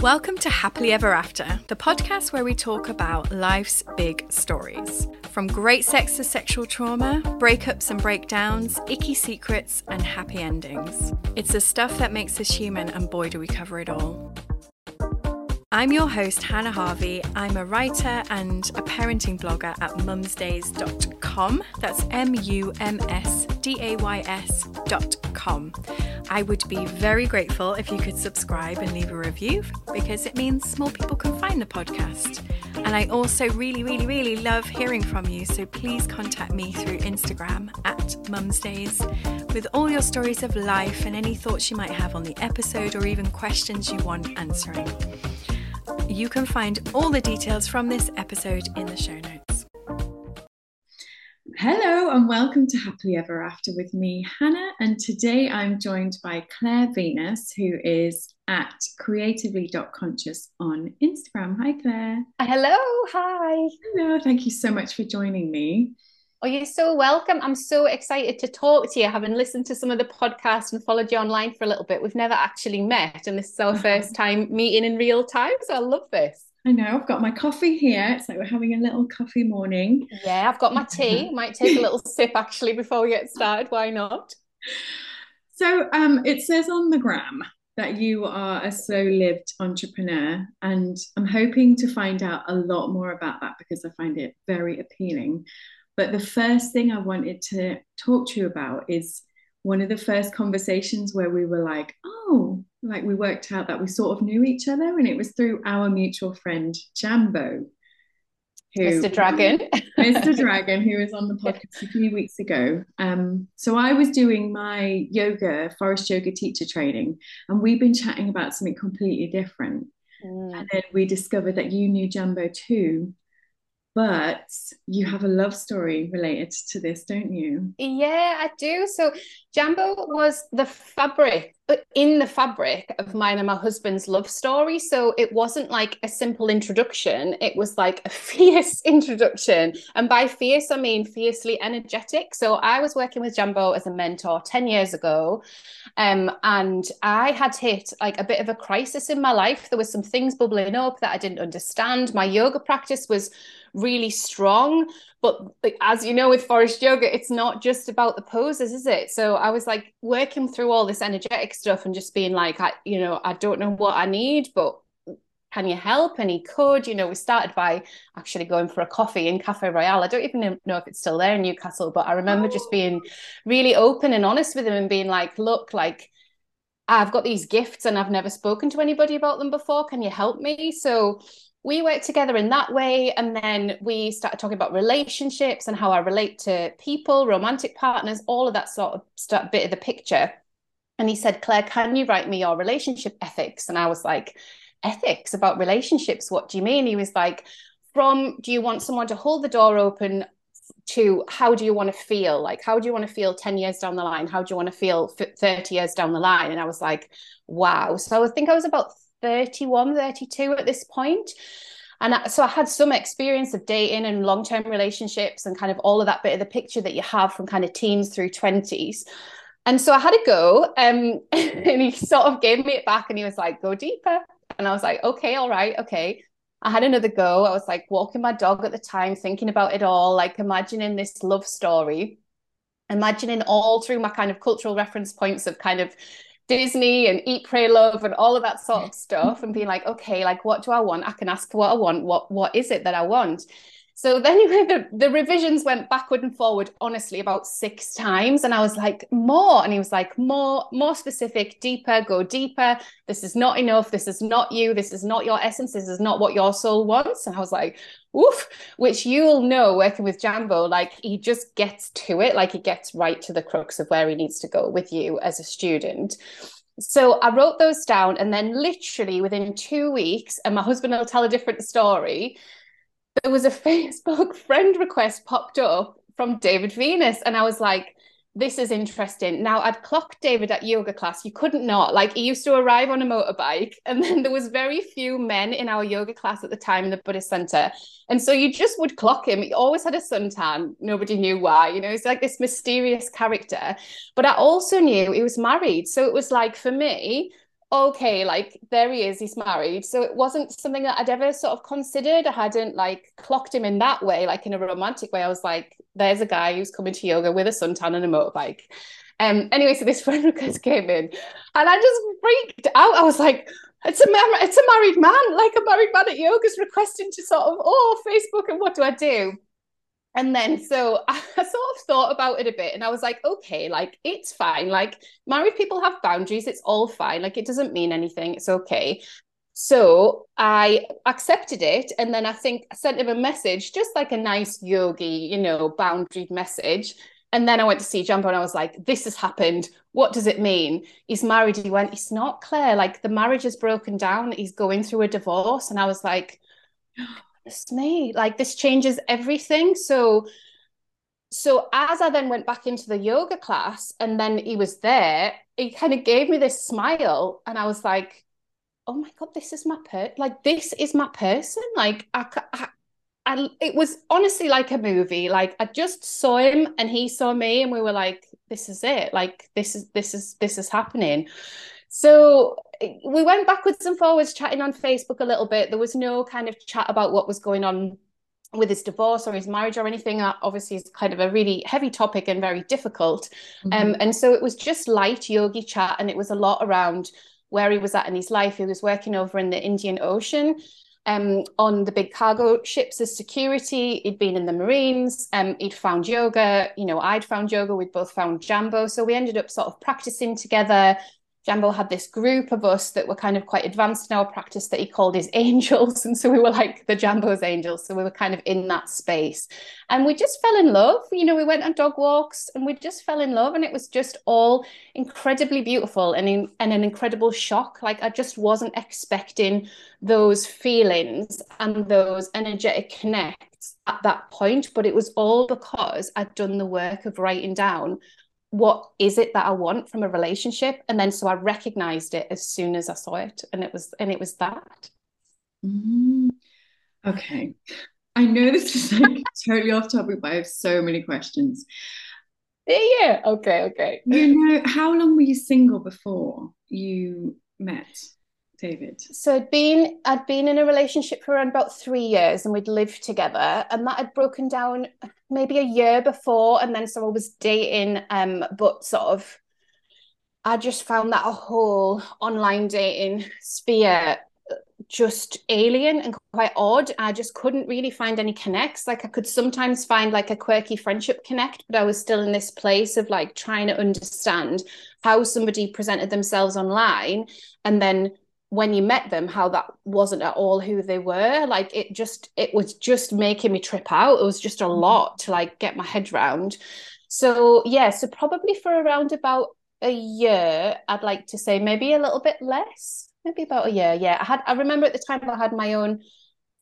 Welcome to Happily Ever After, the podcast where we talk about life's big stories. From great sex to sexual trauma, breakups and breakdowns, icky secrets, and happy endings. It's the stuff that makes us human, and boy, do we cover it all. I'm your host, Hannah Harvey. I'm a writer and a parenting blogger at mumsdays.com. That's M U M S D A Y S.com. I would be very grateful if you could subscribe and leave a review because it means more people can find the podcast. And I also really, really, really love hearing from you. So please contact me through Instagram at mumsdays with all your stories of life and any thoughts you might have on the episode or even questions you want answering. You can find all the details from this episode in the show notes. Hello, and welcome to Happily Ever After with me, Hannah. And today I'm joined by Claire Venus, who is at creatively.conscious on Instagram. Hi, Claire. Hello. Hi. Hello. Thank you so much for joining me. Oh, you're so welcome. I'm so excited to talk to you, having listened to some of the podcasts and followed you online for a little bit. We've never actually met, and this is our first time meeting in real time. So I love this. I know. I've got my coffee here. It's like we're having a little coffee morning. Yeah, I've got my tea. Might take a little sip actually before we get started. Why not? So um, it says on the gram that you are a slow lived entrepreneur. And I'm hoping to find out a lot more about that because I find it very appealing. But the first thing I wanted to talk to you about is one of the first conversations where we were like, oh, like we worked out that we sort of knew each other. And it was through our mutual friend, Jambo. Who, Mr. Dragon. Mr. Dragon, who was on the podcast a few weeks ago. Um, so I was doing my yoga, forest yoga teacher training, and we've been chatting about something completely different. Mm. And then we discovered that you knew Jambo too but you have a love story related to this, don't you? Yeah, I do. So Jambo was the fabric uh, in the fabric of mine and my husband's love story. So it wasn't like a simple introduction, it was like a fierce introduction. And by fierce, I mean fiercely energetic. So I was working with Jambo as a mentor 10 years ago. Um, and I had hit like a bit of a crisis in my life. There were some things bubbling up that I didn't understand. My yoga practice was really strong. But like, as you know, with forest yoga, it's not just about the poses, is it? So I was like working through all this energetic stuff and just being like, I, you know, I don't know what I need, but can you help? And he could, you know, we started by actually going for a coffee in Cafe Royale. I don't even know if it's still there in Newcastle, but I remember oh. just being really open and honest with him and being like, look, like, I've got these gifts and I've never spoken to anybody about them before. Can you help me? So we worked together in that way and then we started talking about relationships and how i relate to people romantic partners all of that sort of stuff, bit of the picture. And he said claire can you write me your relationship ethics? And i was like ethics about relationships? What do you mean? He was like from do you want someone to hold the door open to how do you want to feel? Like how do you want to feel 10 years down the line? How do you want to feel 30 years down the line? And i was like wow. So i think i was about 31, 32 at this point. And so I had some experience of dating and long term relationships and kind of all of that bit of the picture that you have from kind of teens through 20s. And so I had a go um, and he sort of gave me it back and he was like, go deeper. And I was like, okay, all right, okay. I had another go. I was like walking my dog at the time, thinking about it all, like imagining this love story, imagining all through my kind of cultural reference points of kind of Disney and Eat, Pray, Love and all of that sort of stuff and being like, okay, like what do I want? I can ask for what I want. What what is it that I want? So then the, the revisions went backward and forward, honestly, about six times. And I was like, more. And he was like, more, more specific, deeper, go deeper. This is not enough. This is not you. This is not your essence. This is not what your soul wants. And I was like, oof, which you'll know working with Jambo, like he just gets to it, like he gets right to the crux of where he needs to go with you as a student. So I wrote those down, and then literally within two weeks, and my husband will tell a different story there was a Facebook friend request popped up from David Venus. And I was like, this is interesting. Now I'd clocked David at yoga class. You couldn't not. Like he used to arrive on a motorbike, and then there was very few men in our yoga class at the time in the Buddhist center. And so you just would clock him. He always had a suntan. Nobody knew why. You know, he's like this mysterious character. But I also knew he was married. So it was like for me, okay, like there he is, he's married. So it wasn't something that I'd ever sort of considered. I hadn't like clocked him in that way, like in a romantic way. I was like, there's a guy who's coming to yoga with a suntan and a motorbike. Um, anyway, so this friend request came in and I just freaked out. I was like, it's a it's a married man, like a married man at yoga's requesting to sort of, oh, Facebook, and what do I do? And then so I sort of thought about it a bit and I was like, okay, like it's fine. Like married people have boundaries, it's all fine. Like it doesn't mean anything, it's okay. So I accepted it. And then I think I sent him a message, just like a nice yogi, you know, boundary message. And then I went to see Jambo and I was like, this has happened. What does it mean? He's married. He went, it's not Claire. Like the marriage is broken down. He's going through a divorce. And I was like, it's me. Like this changes everything. So so as I then went back into the yoga class and then he was there, he kind of gave me this smile and I was like, oh my God, this is my per like this is my person. Like I, I and it was honestly like a movie. Like I just saw him and he saw me and we were like, this is it. Like this is this is this is happening. So we went backwards and forwards chatting on Facebook a little bit. There was no kind of chat about what was going on with his divorce or his marriage or anything that obviously is kind of a really heavy topic and very difficult mm-hmm. um, and so it was just light yogi chat and it was a lot around where he was at in his life he was working over in the indian ocean um, on the big cargo ships as security. He'd been in the Marines. Um, he'd found yoga. You know, I'd found yoga. We'd both found Jambo. So we ended up sort of practicing together. Jambo had this group of us that were kind of quite advanced in our practice that he called his angels. And so we were like the Jambo's angels. So we were kind of in that space. And we just fell in love. You know, we went on dog walks and we just fell in love. And it was just all incredibly beautiful and, in, and an incredible shock. Like I just wasn't expecting those feelings and those energetic connects at that point. But it was all because I'd done the work of writing down what is it that I want from a relationship? And then so I recognized it as soon as I saw it. And it was and it was that. Mm, okay. I know this is like totally off topic, but I have so many questions. Yeah, okay, okay. You know, how long were you single before you met? David? So I'd been I'd been in a relationship for around about three years, and we'd lived together, and that had broken down maybe a year before, and then so I was dating, um, but sort of I just found that a whole online dating sphere just alien and quite odd. I just couldn't really find any connects. Like I could sometimes find like a quirky friendship connect, but I was still in this place of like trying to understand how somebody presented themselves online and then when you met them how that wasn't at all who they were like it just it was just making me trip out it was just a mm-hmm. lot to like get my head around so yeah so probably for around about a year i'd like to say maybe a little bit less maybe about a year yeah i had i remember at the time i had my own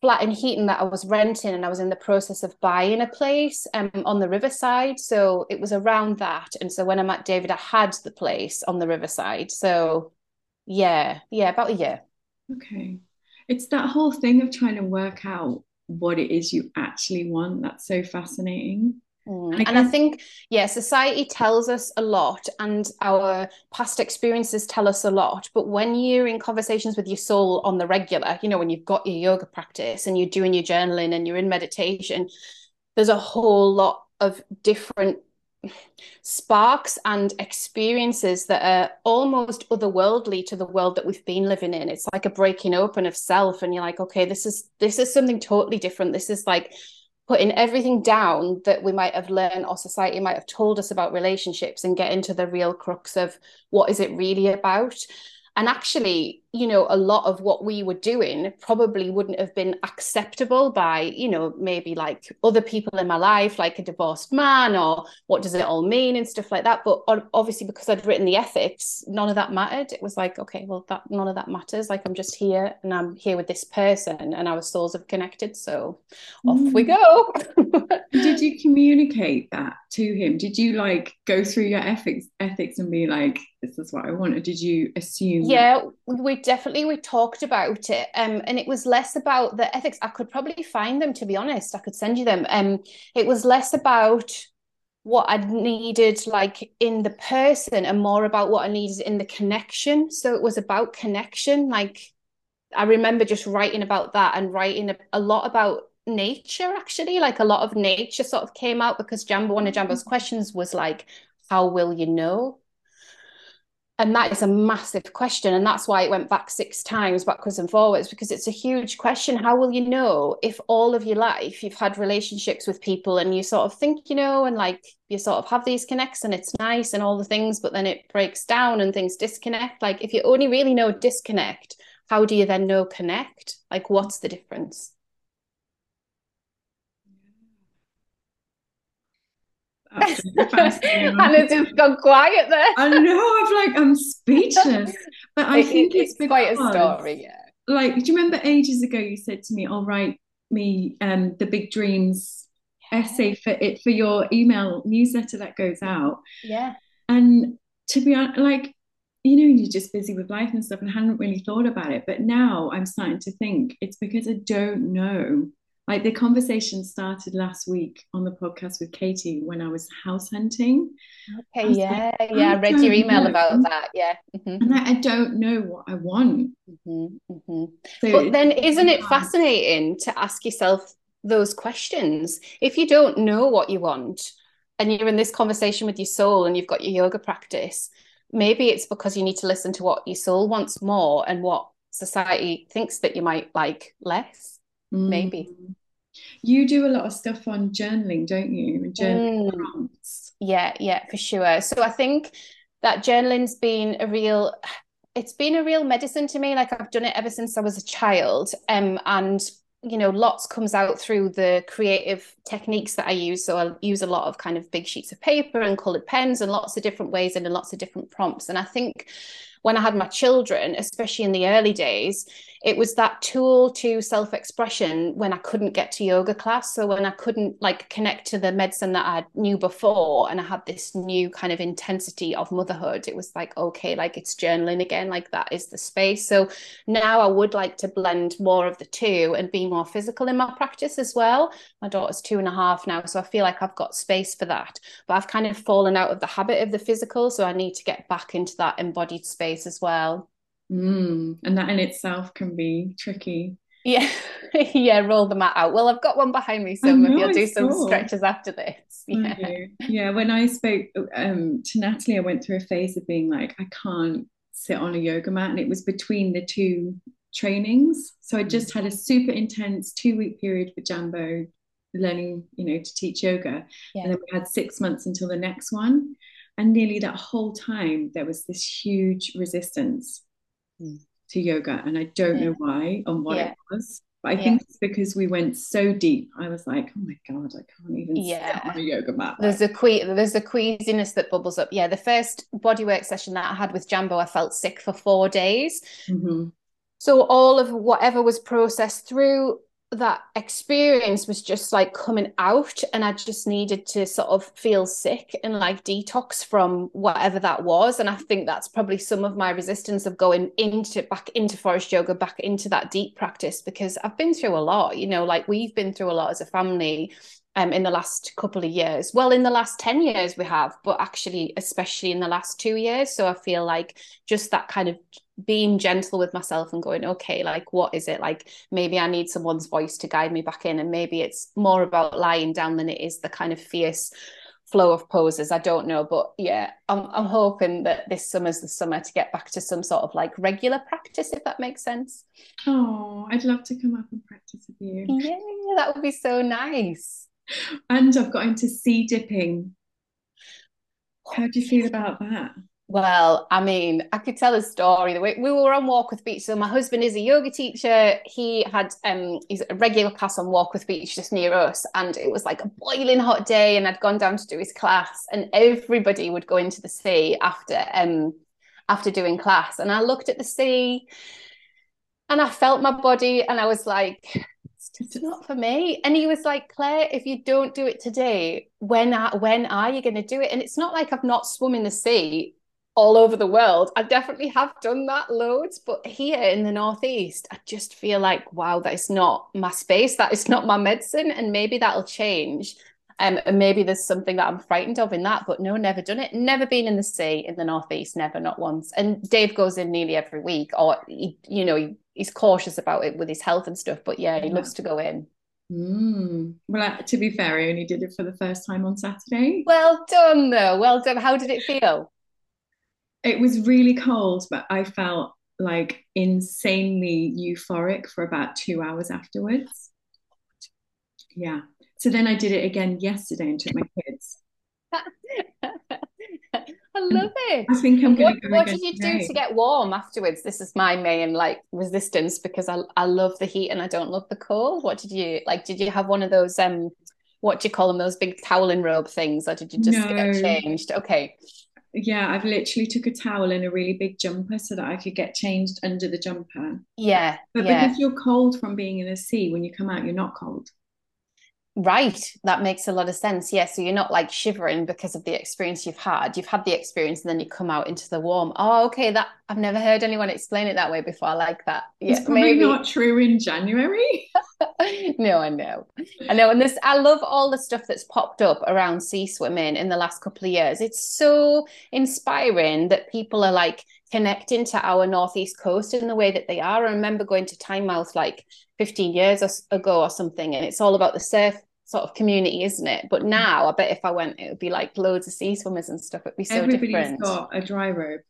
flat in Heaton that I was renting and I was in the process of buying a place um, on the riverside. So it was around that. And so when I met David, I had the place on the riverside. So yeah, yeah, about a year. Okay. It's that whole thing of trying to work out what it is you actually want that's so fascinating. Mm. And, I, and I think, yeah, society tells us a lot and our past experiences tell us a lot. But when you're in conversations with your soul on the regular, you know, when you've got your yoga practice and you're doing your journaling and you're in meditation, there's a whole lot of different sparks and experiences that are almost otherworldly to the world that we've been living in. It's like a breaking open of self and you're like okay this is this is something totally different. This is like putting everything down that we might have learned or society might have told us about relationships and get into the real crux of what is it really about. And actually you know a lot of what we were doing probably wouldn't have been acceptable by you know maybe like other people in my life like a divorced man or what does it all mean and stuff like that. But obviously because i'd written the ethics none of that mattered. It was like okay well that none of that matters. Like i'm just here and i'm here with this person and our souls have connected. So off mm. we go. Did you communicate that to him? Did you like go through your ethics ethics and be like this is what i want or did you assume yeah we definitely we talked about it um and it was less about the ethics i could probably find them to be honest i could send you them um it was less about what I needed like in the person and more about what I needed in the connection. So it was about connection. Like I remember just writing about that and writing a, a lot about nature actually. Like a lot of nature sort of came out because Jambo, one of Jambo's questions was like, how will you know? And that is a massive question. And that's why it went back six times backwards and forwards because it's a huge question. How will you know if all of your life you've had relationships with people and you sort of think you know and like you sort of have these connects and it's nice and all the things but then it breaks down and things disconnect? Like if you only really know disconnect how do you then know connect? Like what's the difference and it's just gone quiet there. I know. I'm like, I'm speechless. But I it, think it's, it's quite a story. Yeah. Like, do you remember ages ago you said to me, "I'll write me um the big dreams essay for it for your email newsletter that goes out." Yeah. And to be honest, like you know, you're just busy with life and stuff and hadn't really thought about it. But now I'm starting to think it's because I don't know like the conversation started last week on the podcast with Katie when I was house hunting. Okay, yeah, like, yeah. I, I read your email know. about that. Yeah. Mm-hmm. And I, I, don't know what I want. Mm-hmm. Mm-hmm. So but then, isn't it fascinating to ask yourself those questions? If you don't know what you want and you're in this conversation with your soul and you've got your yoga practice, maybe it's because you need to listen to what your soul wants more and what society thinks that you might like less mm. maybe. You do a lot of stuff on journaling, don't you? Journaling mm. prompts. Yeah, yeah, for sure. So I think that journaling's been a real it's been a real medicine to me. Like I've done it ever since I was a child. Um, and you know, lots comes out through the creative techniques that I use. So I use a lot of kind of big sheets of paper and colored pens and lots of different ways and lots of different prompts. And I think when I had my children, especially in the early days, it was that tool to self-expression when I couldn't get to yoga class. So when I couldn't like connect to the medicine that I knew before and I had this new kind of intensity of motherhood, it was like, okay, like it's journaling again, like that is the space. So now I would like to blend more of the two and be more physical in my practice as well. My daughter's two and a half now, so I feel like I've got space for that. But I've kind of fallen out of the habit of the physical. So I need to get back into that embodied space as well. Mm, and that in itself can be tricky. Yeah, yeah, roll the mat out. Well, I've got one behind me, so maybe I'll do some stretches after this. Yeah. yeah, when I spoke um, to Natalie, I went through a phase of being like, I can't sit on a yoga mat, and it was between the two trainings. So I just had a super intense two week period for Jambo, learning, you know, to teach yoga, yeah. and then we had six months until the next one. And nearly that whole time, there was this huge resistance mm. to yoga. And I don't yeah. know why and what yeah. it was. But I yeah. think it's because we went so deep. I was like, oh my God, I can't even yeah. sit on a yoga mat. There's a que- there's a queasiness that bubbles up. Yeah, the first bodywork session that I had with Jambo, I felt sick for four days. Mm-hmm. So all of whatever was processed through that experience was just like coming out and I just needed to sort of feel sick and like detox from whatever that was and I think that's probably some of my resistance of going into back into forest yoga back into that deep practice because I've been through a lot you know like we've been through a lot as a family um, in the last couple of years. Well, in the last 10 years, we have, but actually, especially in the last two years. So I feel like just that kind of being gentle with myself and going, okay, like, what is it? Like, maybe I need someone's voice to guide me back in. And maybe it's more about lying down than it is the kind of fierce flow of poses. I don't know. But yeah, I'm, I'm hoping that this summer's the summer to get back to some sort of like regular practice, if that makes sense. Oh, I'd love to come up and practice with you. Yeah, that would be so nice and I've got into sea dipping. How do you feel about that? Well, I mean, I could tell a story. We, we were on Warkworth Beach. So my husband is a yoga teacher. He had um he's a regular class on Warkworth Beach just near us. And it was like a boiling hot day. And I'd gone down to do his class. And everybody would go into the sea after um after doing class. And I looked at the sea and I felt my body and I was like, it's not for me. And he was like, Claire, if you don't do it today, when are, when are you going to do it? And it's not like I've not swum in the sea all over the world. I definitely have done that loads, but here in the Northeast, I just feel like, wow, that is not my space. That is not my medicine. And maybe that'll change. Um, and maybe there's something that I'm frightened of in that, but no, never done it. Never been in the sea in the northeast, never, not once. And Dave goes in nearly every week, or he, you know, he, he's cautious about it with his health and stuff. But yeah, he yeah. loves to go in. Mm. Well, to be fair, I only did it for the first time on Saturday. Well done, though. Well done. How did it feel? It was really cold, but I felt like insanely euphoric for about two hours afterwards. Yeah. So then I did it again yesterday and took my kids. I love it. I think I'm going to go What did you today. do to get warm afterwards? This is my main like resistance because I I love the heat and I don't love the cold. What did you like? Did you have one of those um what do you call them? Those big toweling robe things, or did you just no. get changed? Okay. Yeah, I've literally took a towel and a really big jumper so that I could get changed under the jumper. Yeah. But yeah. because you're cold from being in the sea, when you come out, you're not cold. Right. That makes a lot of sense. Yeah. So you're not like shivering because of the experience you've had. You've had the experience and then you come out into the warm. Oh, okay. That I've never heard anyone explain it that way before. I like that. Yeah. It's probably maybe. not true in January. no, I know. I know. And this I love all the stuff that's popped up around sea swimming in the last couple of years. It's so inspiring that people are like connecting to our northeast coast in the way that they are. I remember going to Tynemouth like 15 years ago or something, and it's all about the surf sort of community, isn't it? But mm. now I bet if I went, it would be like loads of sea swimmers and stuff. It'd be so Everybody's different. got a dry robe.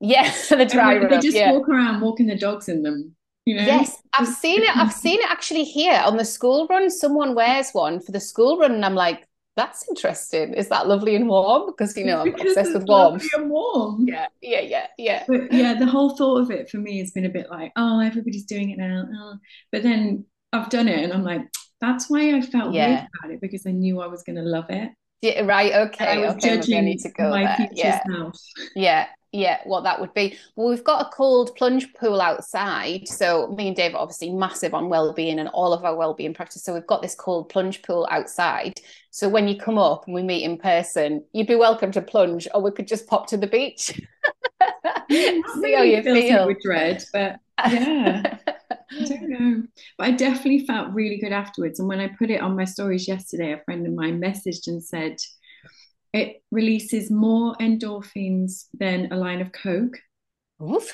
Yes, yeah, the dry robe. They just yeah. walk around walking the dogs in them. You know? Yes, I've seen it. I've seen it actually here on the school run. Someone wears one for the school run, and I'm like, that's interesting. Is that lovely and warm? Because you know I'm because obsessed with warmth. And warm. Yeah, yeah, yeah, yeah. But yeah, the whole thought of it for me has been a bit like, oh, everybody's doing it now. Oh. But then I've done it, and I'm like, that's why I felt yeah. weird about it because I knew I was going to love it. Yeah, right. Okay. And I was okay, judging need to go my there. future yeah. Yeah, yeah, what that would be. Well, we've got a cold plunge pool outside. So me and Dave are obviously massive on well-being and all of our well-being practice. So we've got this cold plunge pool outside. So when you come up and we meet in person, you'd be welcome to plunge, or we could just pop to the beach. See how you feel. With dread, but yeah. I don't know. But I definitely felt really good afterwards. And when I put it on my stories yesterday, a friend of mine messaged and said it releases more endorphins than a line of Coke. Oof.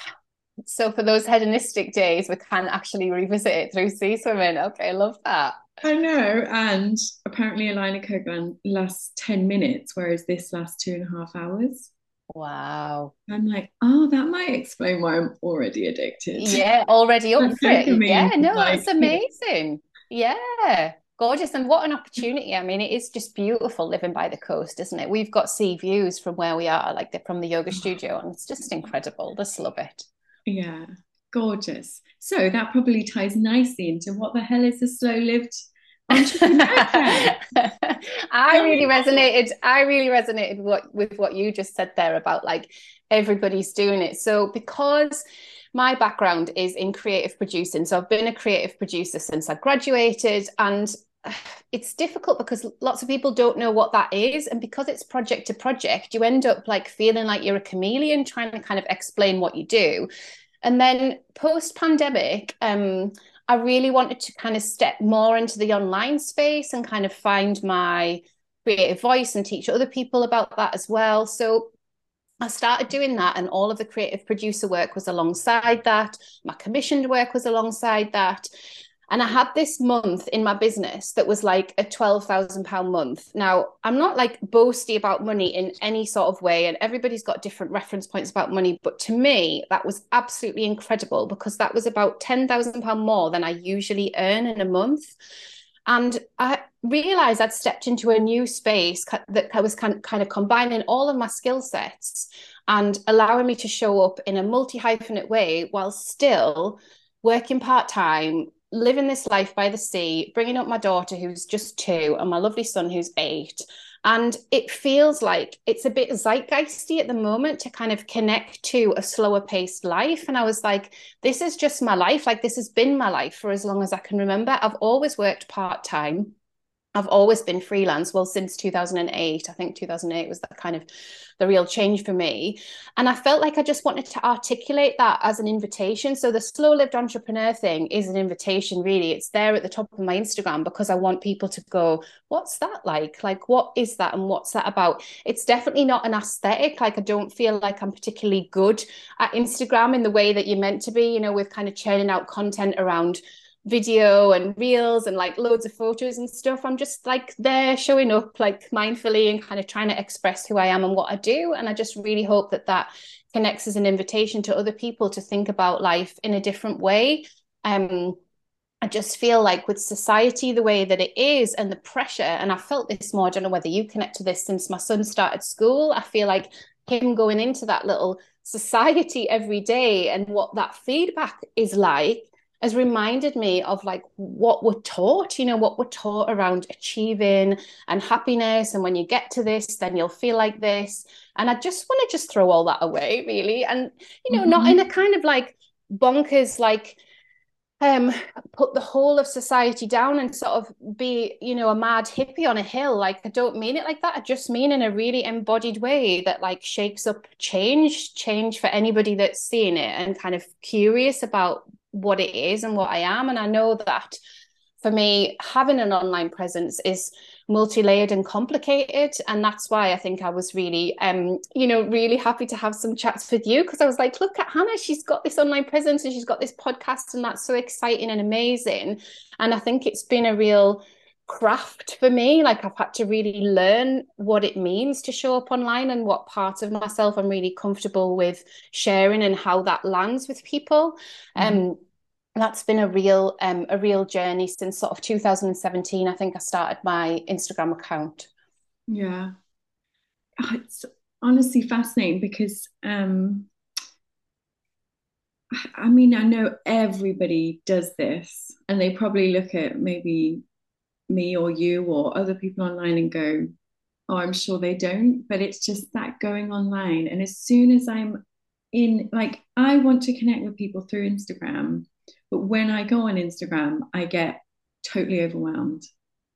So for those hedonistic days, we can actually revisit it through sea swimming. Okay, I love that. I know. And apparently a line of Coke lasts 10 minutes, whereas this lasts two and a half hours. Wow. I'm like, oh, that might explain why I'm already addicted. Yeah, already up for it. Yeah, no, like, that's amazing. Yeah. Gorgeous. And what an opportunity. I mean, it is just beautiful living by the coast, isn't it? We've got sea views from where we are, like from the yoga oh. studio, and it's just incredible. Just love it. Yeah, gorgeous. So that probably ties nicely into what the hell is a slow lived I really resonated. I really resonated what, with what you just said there about like everybody's doing it. So because my background is in creative producing, so I've been a creative producer since I graduated, and it's difficult because lots of people don't know what that is and because it's project to project you end up like feeling like you're a chameleon trying to kind of explain what you do and then post pandemic um I really wanted to kind of step more into the online space and kind of find my creative voice and teach other people about that as well. So I started doing that, and all of the creative producer work was alongside that. My commissioned work was alongside that. And I had this month in my business that was like a £12,000 month. Now, I'm not like boasty about money in any sort of way, and everybody's got different reference points about money. But to me, that was absolutely incredible because that was about £10,000 more than I usually earn in a month. And I realized I'd stepped into a new space that I was kind of combining all of my skill sets and allowing me to show up in a multi hyphenate way while still working part time living this life by the sea, bringing up my daughter who's just two and my lovely son who's eight. And it feels like it's a bit zeitgeisty at the moment to kind of connect to a slower paced life. And I was like, this is just my life. Like, this has been my life for as long as I can remember. I've always worked part time. I've always been freelance. Well, since 2008, I think 2008 was that kind of the real change for me. And I felt like I just wanted to articulate that as an invitation. So the slow lived entrepreneur thing is an invitation, really. It's there at the top of my Instagram because I want people to go, what's that like? Like, what is that? And what's that about? It's definitely not an aesthetic. Like, I don't feel like I'm particularly good at Instagram in the way that you're meant to be, you know, with kind of churning out content around video and reels and like loads of photos and stuff. I'm just like there showing up like mindfully and kind of trying to express who I am and what I do. And I just really hope that that connects as an invitation to other people to think about life in a different way. Um, I just feel like with society the way that it is and the pressure, and I felt this more, I don't know whether you connect to this since my son started school. I feel like him going into that little society every day and what that feedback is like has reminded me of like what we're taught, you know, what we're taught around achieving and happiness. And when you get to this, then you'll feel like this. And I just want to just throw all that away, really. And, you know, mm-hmm. not in a kind of like bonkers, like, um put the whole of society down and sort of be you know a mad hippie on a hill like i don't mean it like that i just mean in a really embodied way that like shakes up change change for anybody that's seeing it and kind of curious about what it is and what I am. And I know that for me, having an online presence is multi-layered and complicated and that's why i think i was really um you know really happy to have some chats with you because i was like look at hannah she's got this online presence and she's got this podcast and that's so exciting and amazing and i think it's been a real craft for me like i've had to really learn what it means to show up online and what part of myself i'm really comfortable with sharing and how that lands with people mm-hmm. um that's been a real um, a real journey since sort of 2017 i think i started my instagram account. Yeah. Oh, it's honestly fascinating because um i mean i know everybody does this and they probably look at maybe me or you or other people online and go oh i'm sure they don't. But it's just that going online. And as soon as i'm in like i want to connect with people through instagram but when I go on Instagram, I get totally overwhelmed.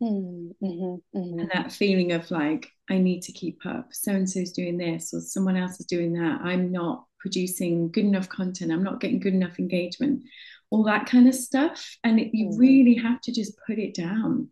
Mm-hmm, mm-hmm. And that feeling of like, I need to keep up. So and so's doing this, or someone else is doing that. I'm not producing good enough content. I'm not getting good enough engagement, all that kind of stuff. And it, you mm-hmm. really have to just put it down.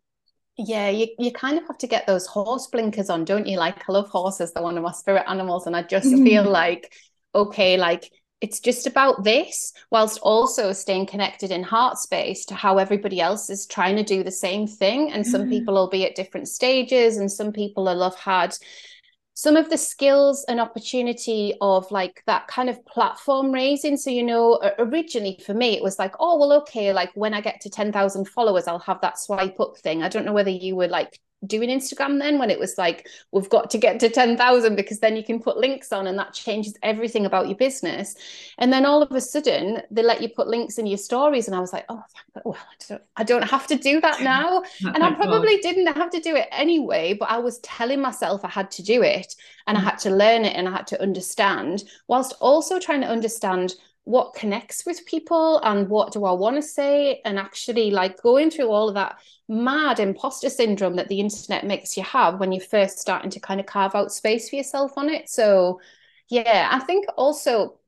Yeah, you, you kind of have to get those horse blinkers on, don't you? Like, I love horses, they're one of my spirit animals. And I just mm-hmm. feel like, okay, like it's just about this whilst also staying connected in heart space to how everybody else is trying to do the same thing. And some mm. people will be at different stages and some people will have had some of the skills and opportunity of like that kind of platform raising. So you know originally for me it was like oh well okay like when i get to 10,000 followers i'll have that swipe up thing. I don't know whether you were like doing Instagram then when it was like we've got to get to 10,000 because then you can put links on and that changes everything about your business and then all of a sudden they let you put links in your stories and I was like oh well I don't, I don't have to do that now and I probably God. didn't have to do it anyway but I was telling myself I had to do it and mm-hmm. I mm. had to learn it and I had to understand whilst also trying to understand what connects with people and what do I want to say and actually like going through all of that mad imposter syndrome that the internet makes you have when you're first starting to kind of carve out space for yourself on it. So yeah, I think also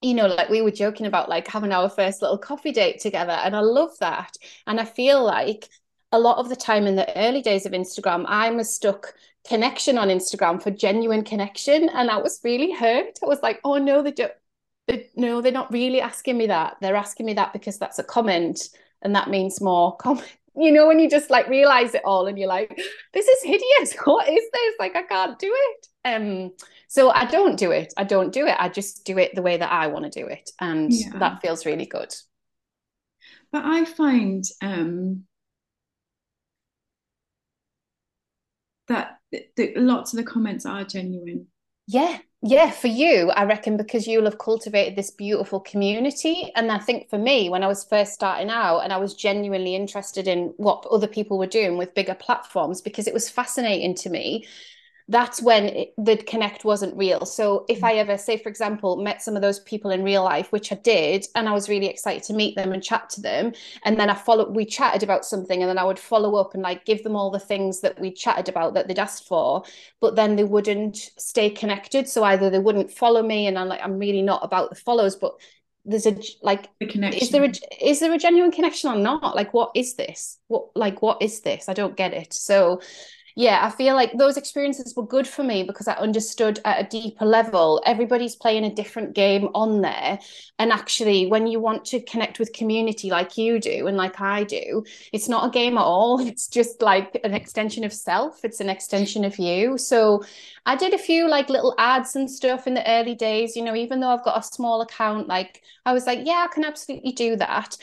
you know like we were joking about like having our first little coffee date together and I love that and I feel like a lot of the time in the early days of Instagram I mistook connection on Instagram for genuine connection and I was really hurt. I was like, oh no, they don't no, they're not really asking me that. They're asking me that because that's a comment and that means more comment. You know, when you just like realize it all and you're like, this is hideous. What is this? Like, I can't do it. Um, so I don't do it. I don't do it. I just do it the way that I want to do it. And yeah. that feels really good. But I find um that the, lots of the comments are genuine. Yeah, yeah, for you, I reckon because you'll have cultivated this beautiful community. And I think for me, when I was first starting out and I was genuinely interested in what other people were doing with bigger platforms, because it was fascinating to me that's when it, the connect wasn't real. So if mm. I ever say, for example, met some of those people in real life, which I did, and I was really excited to meet them and chat to them, and then I follow, we chatted about something, and then I would follow up and like give them all the things that we chatted about that they'd asked for, but then they wouldn't stay connected. So either they wouldn't follow me, and I'm like, I'm really not about the follows, but there's a like the connection. is there a is there a genuine connection or not like what is this what like what is this i don't get it so yeah, I feel like those experiences were good for me because I understood at a deeper level. Everybody's playing a different game on there. And actually, when you want to connect with community like you do and like I do, it's not a game at all. It's just like an extension of self, it's an extension of you. So I did a few like little ads and stuff in the early days, you know, even though I've got a small account, like I was like, yeah, I can absolutely do that.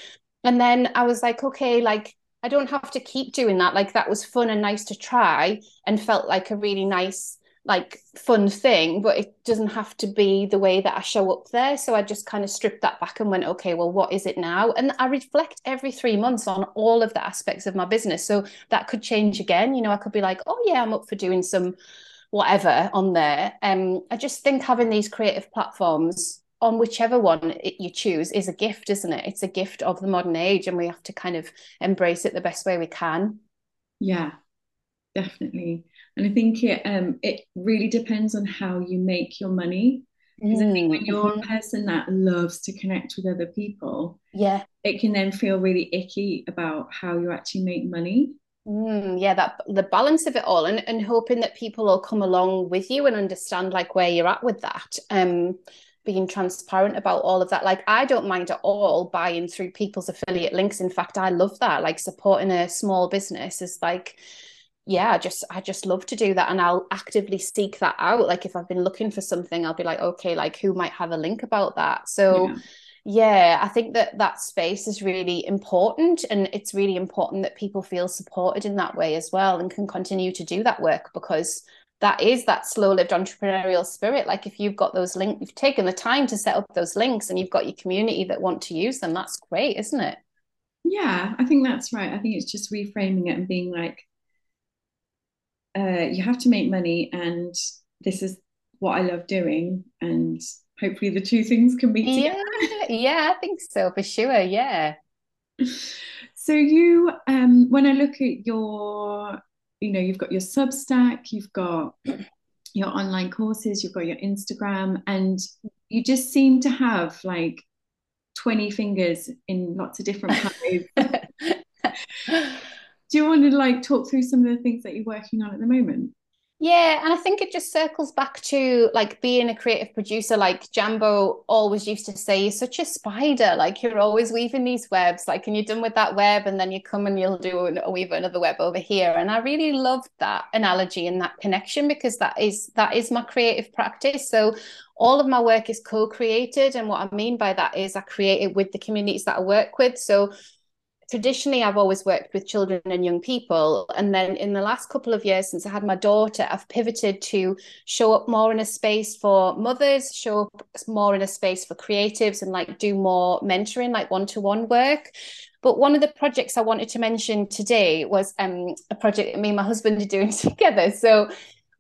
And then I was like, okay, like, I don't have to keep doing that. Like that was fun and nice to try and felt like a really nice, like fun thing, but it doesn't have to be the way that I show up there. So I just kind of stripped that back and went, okay, well, what is it now? And I reflect every three months on all of the aspects of my business. So that could change again. You know, I could be like, oh yeah, I'm up for doing some whatever on there. Um, I just think having these creative platforms on whichever one it, you choose is a gift, isn't it? It's a gift of the modern age, and we have to kind of embrace it the best way we can. Yeah, definitely. And I think it um it really depends on how you make your money. Because mm, I think when mm, you're mm-hmm. a person that loves to connect with other people, yeah, it can then feel really icky about how you actually make money. Mm, yeah, that the balance of it all, and and hoping that people will come along with you and understand like where you're at with that. Um, being transparent about all of that. Like I don't mind at all buying through people's affiliate links. In fact, I love that. Like supporting a small business is like yeah, I just I just love to do that and I'll actively seek that out. Like if I've been looking for something, I'll be like, okay, like who might have a link about that? So yeah. yeah, I think that that space is really important and it's really important that people feel supported in that way as well and can continue to do that work because that is that slow lived entrepreneurial spirit. Like if you've got those links you've taken the time to set up those links and you've got your community that want to use them that's great isn't it? Yeah i think that's right. I think it's just reframing it and being like uh, you have to make money and this is what i love doing and hopefully the two things can meet together. yeah, yeah i think so for sure yeah. So you um when i look at your you know you've got your substack you've got your online courses you've got your instagram and you just seem to have like 20 fingers in lots of different pies do you want to like talk through some of the things that you're working on at the moment yeah, and I think it just circles back to like being a creative producer. Like Jambo always used to say, "You're such a spider. Like you're always weaving these webs. Like, and you're done with that web, and then you come and you'll do a weave another web over here." And I really loved that analogy and that connection because that is that is my creative practice. So all of my work is co-created, and what I mean by that is I create it with the communities that I work with. So traditionally I've always worked with children and young people. And then in the last couple of years since I had my daughter, I've pivoted to show up more in a space for mothers, show up more in a space for creatives and like do more mentoring, like one-to-one work. But one of the projects I wanted to mention today was um, a project that me and my husband are doing together. So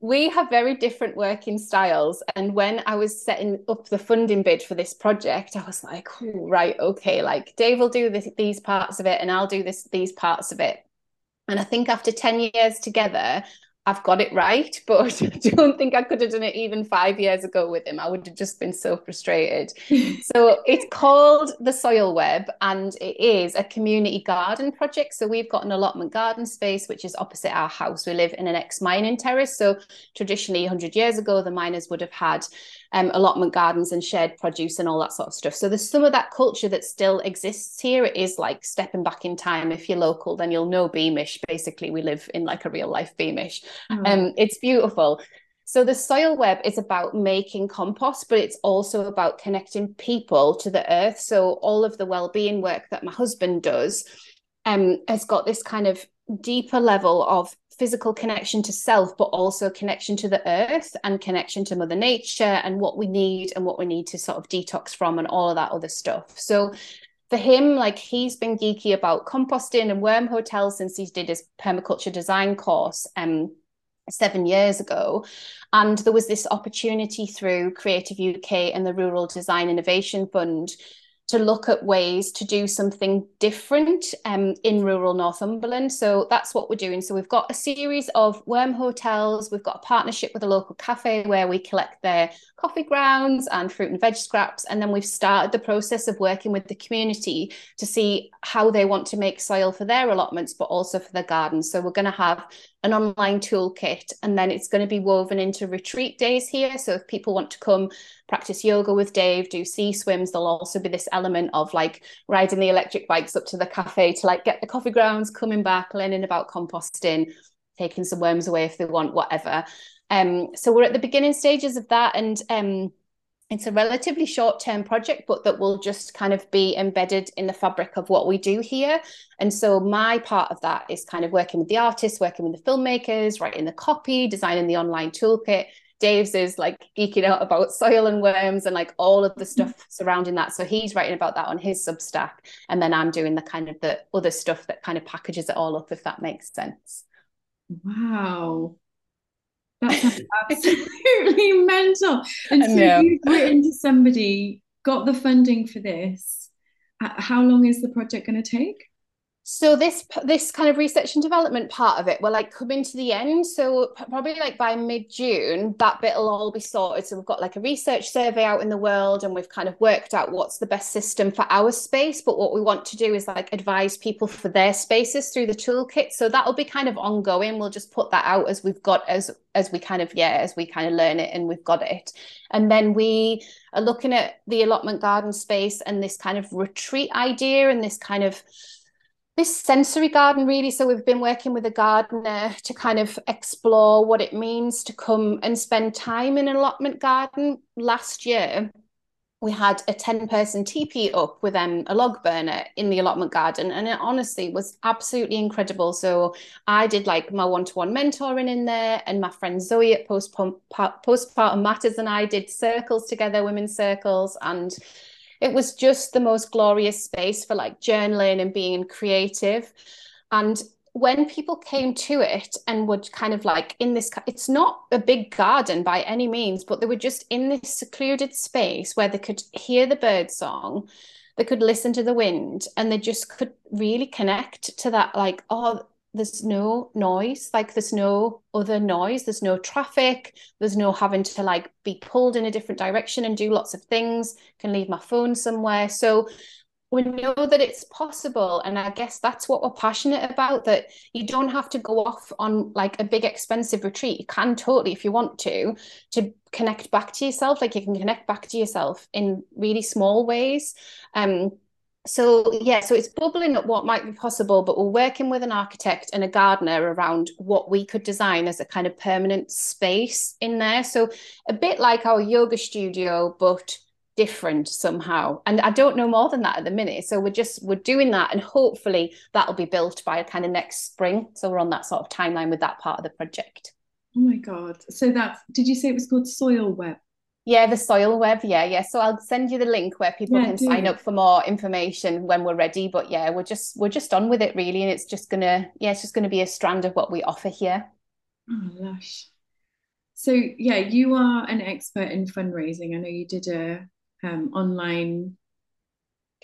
we have very different working styles. And when I was setting up the funding bid for this project, I was like, oh, right, okay, like Dave will do this, these parts of it and I'll do this these parts of it. And I think after 10 years together, I've got it right, but I don't think I could have done it even five years ago with him. I would have just been so frustrated. so it's called the Soil Web and it is a community garden project. So we've got an allotment garden space, which is opposite our house. We live in an ex mining terrace. So traditionally, 100 years ago, the miners would have had um, allotment gardens and shared produce and all that sort of stuff. So there's some of that culture that still exists here. It is like stepping back in time. If you're local, then you'll know Beamish. Basically, we live in like a real life Beamish. Mm. Um, it's beautiful. So the soil web is about making compost, but it's also about connecting people to the earth. So all of the well-being work that my husband does um, has got this kind of deeper level of physical connection to self, but also connection to the earth and connection to Mother Nature and what we need and what we need to sort of detox from and all of that other stuff. So for him, like he's been geeky about composting and worm hotels since he did his permaculture design course. Um, seven years ago. And there was this opportunity through Creative UK and the Rural Design Innovation Fund to look at ways to do something different um, in rural Northumberland. So that's what we're doing. So we've got a series of worm hotels. We've got a partnership with a local cafe where we collect their coffee grounds and fruit and veg scraps. And then we've started the process of working with the community to see how they want to make soil for their allotments, but also for their gardens. So we're going to have an online toolkit and then it's going to be woven into retreat days here. So if people want to come practice yoga with Dave, do sea swims, there'll also be this element of like riding the electric bikes up to the cafe to like get the coffee grounds, coming back, learning about composting, taking some worms away if they want, whatever. Um, so we're at the beginning stages of that, and um, it's a relatively short term project, but that will just kind of be embedded in the fabric of what we do here. And so my part of that is kind of working with the artists, working with the filmmakers, writing the copy, designing the online toolkit. Dave's is like geeking out about soil and worms and like all of the stuff surrounding that. So he's writing about that on his Substack. And then I'm doing the kind of the other stuff that kind of packages it all up, if that makes sense. Wow. That's absolutely mental. And so you've written to somebody, got the funding for this. How long is the project going to take? So this this kind of research and development part of it will like come into the end. So probably like by mid-june that bit will all be sorted. So we've got like a research survey out in the world and we've kind of worked out what's the best system for our space. But what we want to do is like advise people for their spaces through the toolkit. So that'll be kind of ongoing. We'll just put that out as we've got as as we kind of yeah as we kind of learn it and we've got it. And then we are looking at the allotment garden space and this kind of retreat idea and this kind of this sensory garden really. So we've been working with a gardener to kind of explore what it means to come and spend time in an allotment garden. Last year we had a 10 person teepee up with um, a log burner in the allotment garden and it honestly was absolutely incredible. So i did like my one-to-one mentoring in there and my friend zoe at postpartum, matters and i did circles together women's circles and it was just the most glorious space for like journaling and being creative. And when people came to it and would kind of like in this it's not a big garden by any means but they were just in this secluded space where they could hear the bird song they could listen to the wind and they just could really connect to that like oh there's no noise like there's no other noise there's no traffic there's no having to like be pulled in a different direction and do lots of things can leave my phone somewhere. So we know that it's possible and i guess that's what we're passionate about that you don't have to go off on like a big expensive retreat. You can totally if you want to to connect back to yourself. Like you can connect back to yourself in really small ways. Um so yeah so it's bubbling up what might be possible but we're working with an architect and a gardener around what we could design as a kind of permanent space in there. So a bit like our yoga studio but different somehow. And i don't know more than that at the minute. So we're just we're doing that and hopefully that'll be built by kind of next spring. So we're on that sort of timeline with that part of the project. Oh my god. So that's did you say it was called soil web yeah, the soil web. Yeah, yeah. So I'll send you the link where people yeah, can sign up for more information when we're ready. But yeah, we're just we're just on with it really, and it's just gonna yeah, it's just gonna be a strand of what we offer here. Oh lush. So yeah, you are an expert in fundraising. I know you did a um, online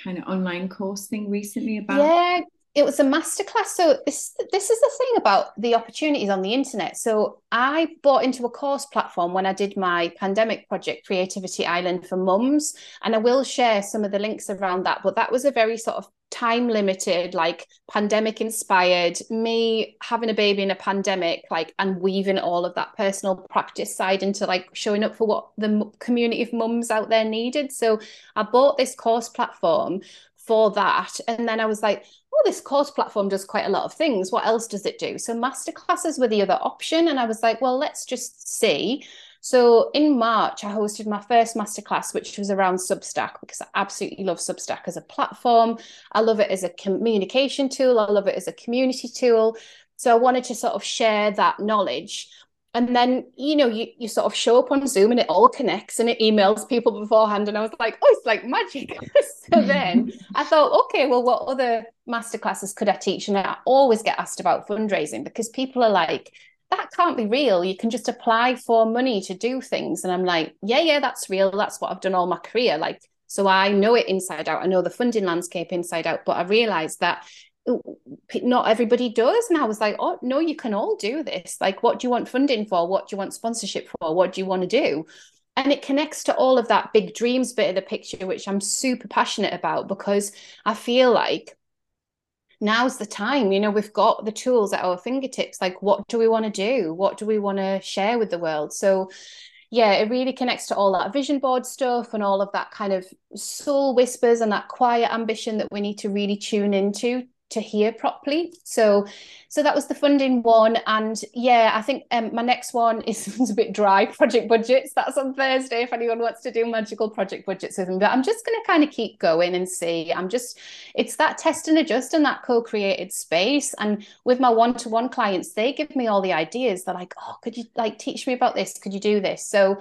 kind of online course thing recently about yeah it was a masterclass. So this this is the thing about the opportunities on the internet. So I bought into a course platform when I did my pandemic project, Creativity Island for Mums, and I will share some of the links around that. But that was a very sort of time limited, like pandemic inspired. Me having a baby in a pandemic, like and weaving all of that personal practice side into like showing up for what the community of mums out there needed. So I bought this course platform for that, and then I was like oh, this course platform does quite a lot of things. What else does it do? So masterclasses were the other option. And I was like, well, let's just see. So in March, I hosted my first masterclass, which was around Substack, because I absolutely love Substack as a platform. I love it as a communication tool. I love it as a community tool. So I wanted to sort of share that knowledge and then you know you, you sort of show up on zoom and it all connects and it emails people beforehand and i was like oh it's like magic so then i thought okay well what other masterclasses could i teach and i always get asked about fundraising because people are like that can't be real. You can just apply for money to do things. And I'm like, yeah, yeah, that's real. That's what I've done all my career. Like, so I know it inside out. I know the funding landscape inside out. But I realized that not everybody does. And I was like, oh, no, you can all do this. Like, what do you want funding for? What do you want sponsorship for? What do you want to do? And it connects to all of that big dreams bit of the picture, which I'm super passionate about because I feel like now's the time. You know, we've got the tools at our fingertips. Like, what do we want to do? What do we want to share with the world? So, yeah, it really connects to all that vision board stuff and all of that kind of soul whispers and that quiet ambition that we need to really tune into to hear properly. So, so that was the funding one, and yeah, I think um, my next one is a bit dry. Project budgets. That's on Thursday. If anyone wants to do magical project budgets with me, but I'm just going to kind of keep going and see. I'm just, it's that test and adjust and that co-created space. And with my one-to-one clients, they give me all the ideas. They're like, oh, could you like teach me about this? Could you do this? So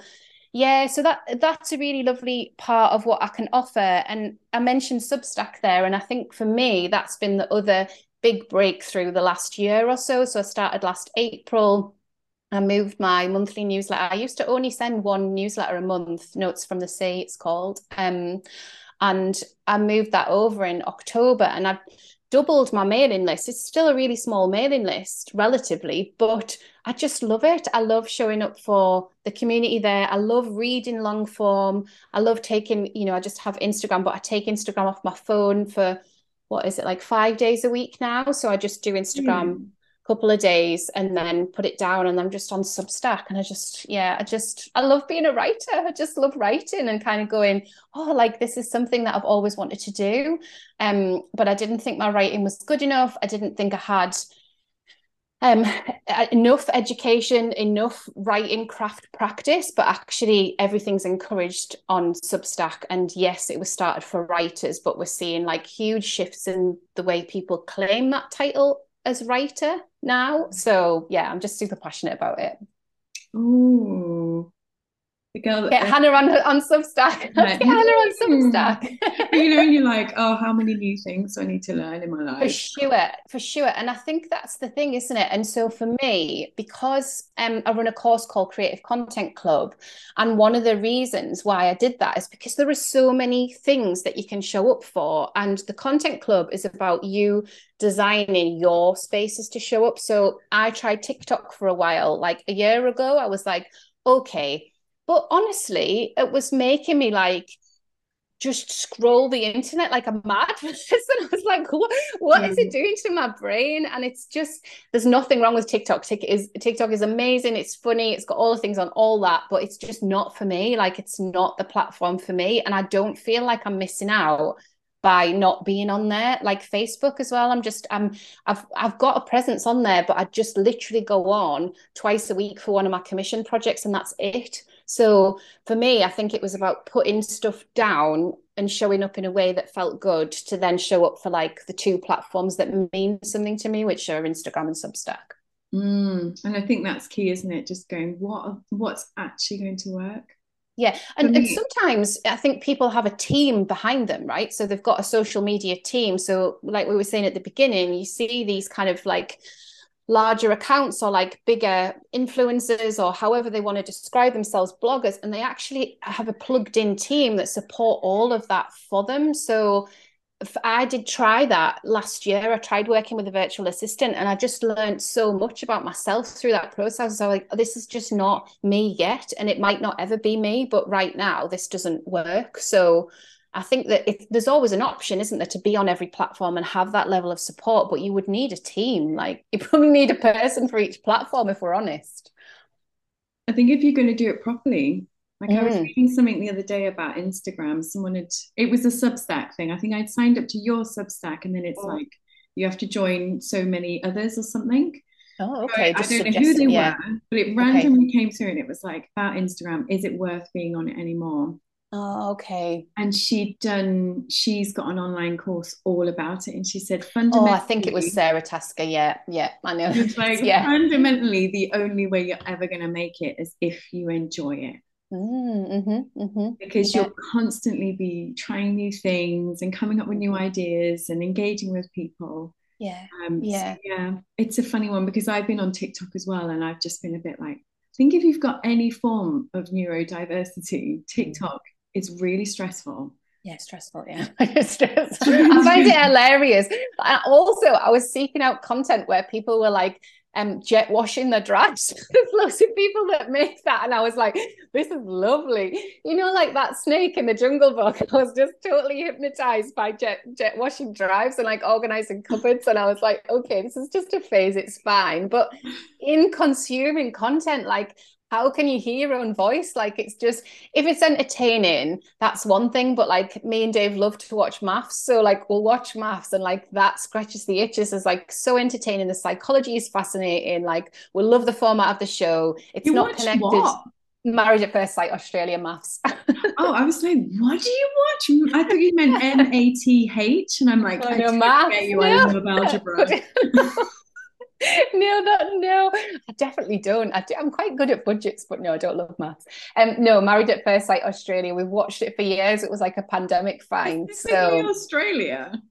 yeah so that that's a really lovely part of what i can offer and i mentioned substack there and i think for me that's been the other big breakthrough the last year or so so i started last april I moved my monthly newsletter. I used to only send one newsletter a month, Notes from the Sea, it's called. Um, and I moved that over in October and I've doubled my mailing list. It's still a really small mailing list relatively, but I just love it. I love showing up for the community there. I love reading long form. I love taking, you know, I just have Instagram, but I take Instagram off my phone for what is it like five days a week now? So I just do Instagram. Mm couple of days and then put it down and I'm just on Substack and I just yeah I just I love being a writer. I just love writing and kind of going oh like this is something that I've always wanted to do. Um but I didn't think my writing was good enough. I didn't think I had um enough education enough writing craft practice but actually everything's encouraged on substack. And yes it was started for writers but we're seeing like huge shifts in the way people claim that title as writer now. So yeah, I'm just super passionate about it. Ooh. The girl that, Get Hannah on on Substack. Get Hannah on Substack. you know, you're like, oh, how many new things do I need to learn in my life? For sure, for sure. And I think that's the thing, isn't it? And so for me, because um, I run a course called Creative Content Club, and one of the reasons why I did that is because there are so many things that you can show up for, and the Content Club is about you designing your spaces to show up. So I tried TikTok for a while, like a year ago. I was like, okay but honestly, it was making me like just scroll the internet like a mad person. I was like, what, what is it mm. doing to my brain? And it's just there's nothing wrong with TikTok. TikTok is TikTok is amazing. It's funny. It's got all the things on all that, but it's just not for me. Like it's not the platform for me. And I don't feel like I'm missing out by not being on there like facebook as well i'm just i'm i've i've got a presence on there but i just literally go on twice a week for one of my commission projects and that's it so for me, I think it was about putting stuff down and showing up in a way that felt good to then show up for like the two platforms that mean something to me, which are Instagram and Substack. Mm, and I think that's key, isn't it? Just going, what what's actually going to work? Yeah. And, and, sometimes I think people have a team behind them, right? So they've got a social media team. So, like we were saying at the beginning, you see these kind of like larger accounts or like bigger influencers or however they want to describe themselves bloggers and they actually have a plugged in team that support all of that for them so I did try that last year. I tried working with a virtual assistant and I just learned so much about myself through that process. So like, this is just not me yet. And it might not ever be me, but right now this doesn't work. So I think that if there's always an option, isn't there, to be on every platform and have that level of support, but you would need a team. Like you probably need a person for each platform, if we're honest. I think if you're going to do it properly, like mm. I was mm. reading something the other day about Instagram. Someone had it was a Substack thing. I think I'd signed up to your Substack, and then it's oh. like you have to join so many others or something. Oh, okay. I, I don't know who they yeah. were, but it randomly okay. came through, and it was like about Instagram. Is it worth being on it anymore? Oh, okay. And she'd done, she's got an online course all about it. And she said, fundamentally. Oh, I think it was Sara Tasker. Yeah. Yeah. I know. It's like, yeah. fundamentally, the only way you're ever going to make it is if you enjoy it. Mm, mm-hmm, mm-hmm. Because yeah. you'll constantly be trying new things and coming up with new ideas and engaging with people. Yeah. Um, yeah. So yeah. It's a funny one because I've been on TikTok as well and I've just been a bit like, I think if you've got any form of neurodiversity, TikTok is really stressful. Yeah, stressful. Yeah, I find it hilarious. also, I was seeking out content where people were like, um jet washing the dress. There's lots of people that make that, and I was like, "This is lovely." You know, like that snake in the Jungle Book. I was just totally hypnotized by jet jet washing drives and like organizing cupboards, and I was like, "Okay, this is just a phase. It's fine." But in consuming content, like how can you hear your own voice? Like it's just if it's entertaining, that's one thing. But like me and Dave love to watch MAFS, so like we'll watch MAFS and like that scratches the itches. is like so entertaining. The psychology is fascinating. Like we love the format of the show. It's you not connected. What? Married at First Sight Australia MAFS. oh, I was like, what do you watch? I thought you meant M A T H, and I'm like, oh, I know MAFS. You no. I love algebra. no, that no, I definitely don't. I do, I'm quite good at budgets, but no, I don't love maths. Um, no, Married at First Sight Australia. We've watched it for years. It was like a pandemic find. So Australia.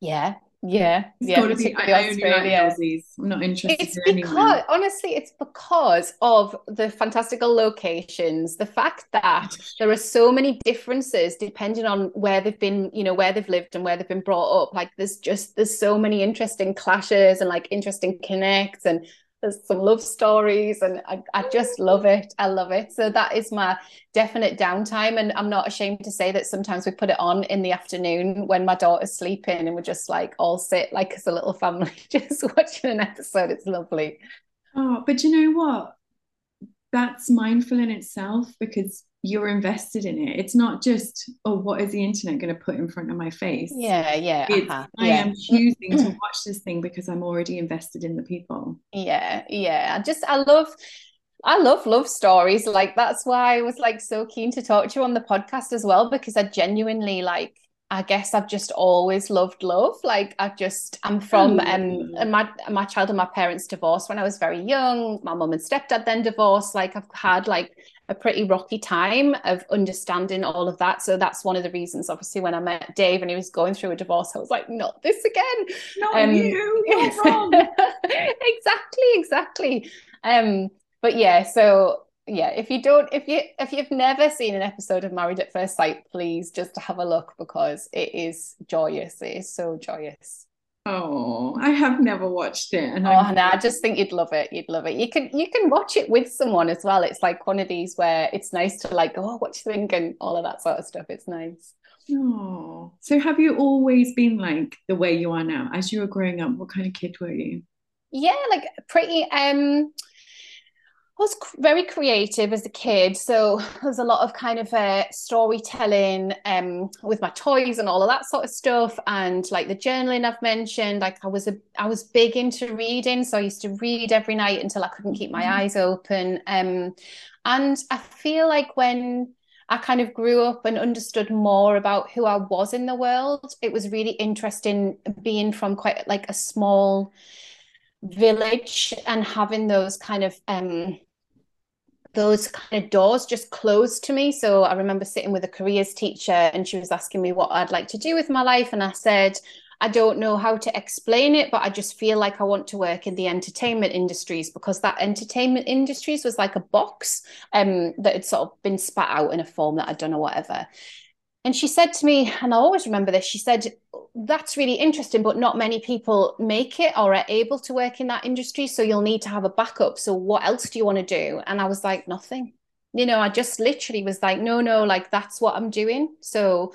Yeah, yeah, it's yeah. Got to be, I only like Aussies. I'm not interested. It's in because anyone. honestly, it's because of the fantastical locations, the fact that there are so many differences depending on where they've been, you know, where they've lived and where they've been brought up. Like there's just there's so many interesting clashes and like interesting connects and there's some love stories and I, I just love it. I love it. So that is my definite downtime. And i'm not ashamed to say that sometimes we put it on in the afternoon when my daughter's sleeping and we're just like all sit like as a little family just watching an episode. It's lovely. Oh but you know what? That's mindful in itself because you're invested in it. It's not just, oh, what is the internet going to put in front of my face? Yeah, yeah. Uh-huh. I yeah. am choosing to watch this thing because I'm already invested in the people. Yeah, yeah. I just, I love, I love love stories. Like, that's why I was like so keen to talk to you on the podcast as well, because I genuinely like, I guess I've just always loved love. Like I just I'm from um my my child and my parents divorced when I was very young. My mum and stepdad then divorced. Like I've had like a pretty rocky time of understanding all of that. So that's one of the reasons, obviously, when I met Dave and he was going through a divorce, I was like, not this again. Not um, you, you're wrong. exactly, exactly. Um, but yeah, so yeah, if you don't, if you if you've never seen an episode of Married at First Sight, please just have a look because it is joyous. It is so joyous. Oh, I have never watched it, and oh, I'm... no, I just think you'd love it. You'd love it. You can you can watch it with someone as well. It's like one of these where it's nice to like, oh, what you think, and all of that sort of stuff. It's nice. Oh, so have you always been like the way you are now? As you were growing up, what kind of kid were you? Yeah, like pretty. Um, I was very creative as a kid, so there's a lot of kind of uh, storytelling um, with my toys and all of that sort of stuff, and like the journaling I've mentioned. Like I was a, I was big into reading, so I used to read every night until I couldn't keep my mm-hmm. eyes open. Um, and I feel like when I kind of grew up and understood more about who I was in the world, it was really interesting being from quite like a small village and having those kind of um those kind of doors just closed to me. So I remember sitting with a careers teacher and she was asking me what I'd like to do with my life. And I said, I don't know how to explain it, but I just feel like I want to work in the entertainment industries because that entertainment industries was like a box um, that had sort of been spat out in a form that I'd done or whatever. And she said to me, and I always remember this, she said, That's really interesting, but not many people make it or are able to work in that industry. So you'll need to have a backup. So what else do you want to do? And I was like, Nothing. You know, I just literally was like, No, no, like that's what I'm doing. So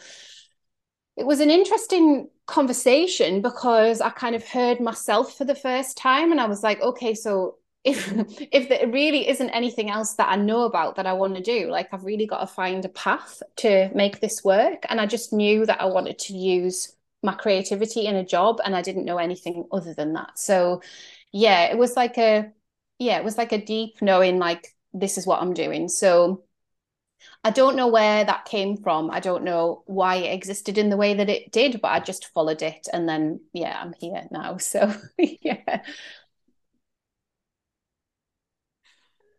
it was an interesting conversation because I kind of heard myself for the first time. And I was like, Okay, so if if there really isn't anything else that I know about that I want to do, like I've really got to find a path to make this work. And I just knew that I wanted to use my creativity in a job, and I didn't know anything other than that. So, yeah, it was like a yeah, it was like a deep knowing, like this is what I'm doing. So. I don't know where that came from. I don't know why it existed in the way that it did, but I just followed it. And then, yeah, I'm here now. So, yeah.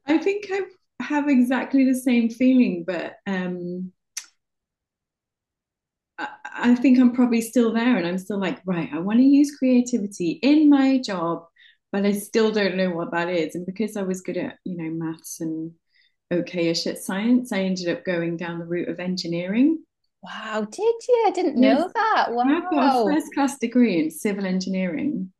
I think I have exactly the same feeling, but um, I, I think I'm probably still there and I'm still like, right, I want to use creativity in my job, but I still don't know what that is. And because I was good at, you know, maths and okayish at science, I ended up going down the route of engineering. Wow, did you? I didn't know that. Wow. I've got a first class degree in civil engineering.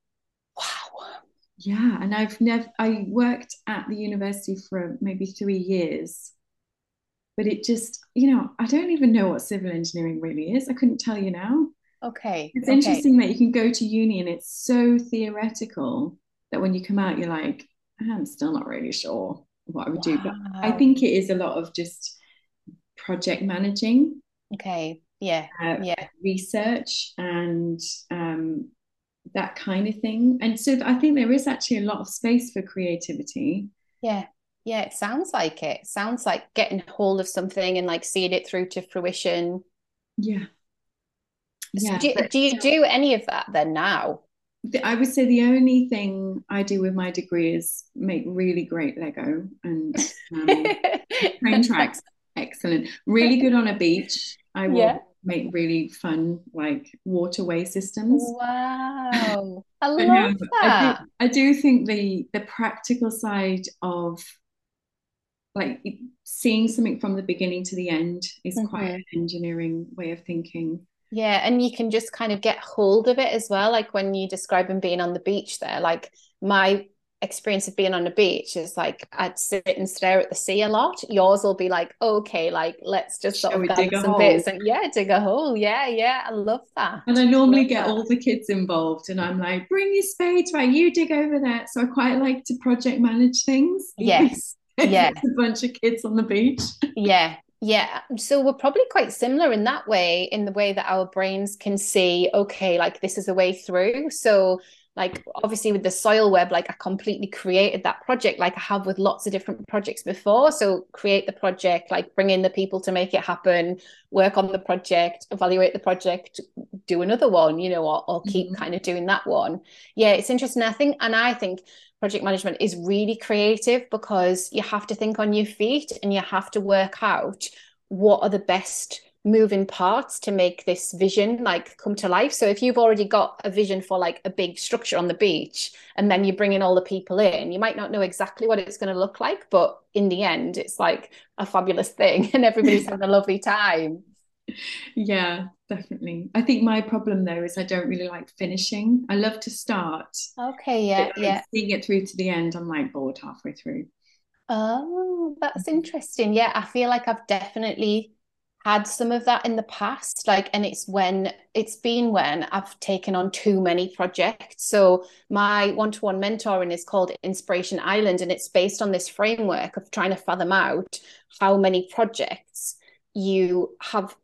Yeah, and I've never I worked at the university for maybe three years. But it just you know i don't even know what civil engineering really is. I couldn't tell you now. Okay it's okay. interesting that you can go to uni and it's so theoretical that when you come out you're like i'm still not really sure what i would wow. do. But i think it is a lot of just project managing. Okay yeah uh, yeah. research and um, that kind of thing and so i think there is actually a lot of space for creativity yeah yeah, it sounds like it. Sounds like getting hold of something and like seeing it through to fruition. Yeah. Yeah. So do, do you do any of that then now? I would say the only thing I do with my degree is make really great Lego and um, train tracks. Excellent. Really good on a beach. I will yeah. Make really fun like waterway systems. Wow. I love yeah, that. I do, I do think the the practical side of like seeing something from the beginning to the end is mm-hmm. quite an engineering way of thinking yeah and you can just kind of get hold of it as well like when you describe them being on the beach there like my experience of being on the beach is like I'd sit and stare at the sea a lot. Yours will be like, okay, like let's just sort Shall of dig some bits and yeah, dig a hole. Yeah, yeah, I love that. And I normally get that. all the kids involved, and I'm like, bring your spades, right? You dig over there. So I quite like to project manage things. Yes, yeah a bunch of kids on the beach yeah yeah so we're probably quite similar in that way in the way that our brains can see okay like this is a way through so like obviously with the soil web like i completely created that project like i have with lots of different projects before. So create the project like bring in the people to make it happen work on the project evaluate the project do another one you know or, or keep mm-hmm. kind of doing that one. Yeah it's interesting. I think and i think project management is really creative because you have to think on your feet and you have to work out what are the best moving parts to make this vision like come to life. So if you've already got a vision for like a big structure on the beach and then you bring in all the people in you might not know exactly what it's going to look like but in the end it's like a fabulous thing and everybody's having a lovely time. Yeah definitely. I think my problem though is i don't really like finishing. I love to start okay yeah yeah. seeing it through to the end i'm like bored halfway through. Oh that's mm-hmm. interesting. Yeah i feel like i've definitely had some of that in the past like and it's when it's been when i've taken on too many projects. So my one-to-one mentoring is called inspiration island and it's based on this framework of trying to fathom out how many projects you have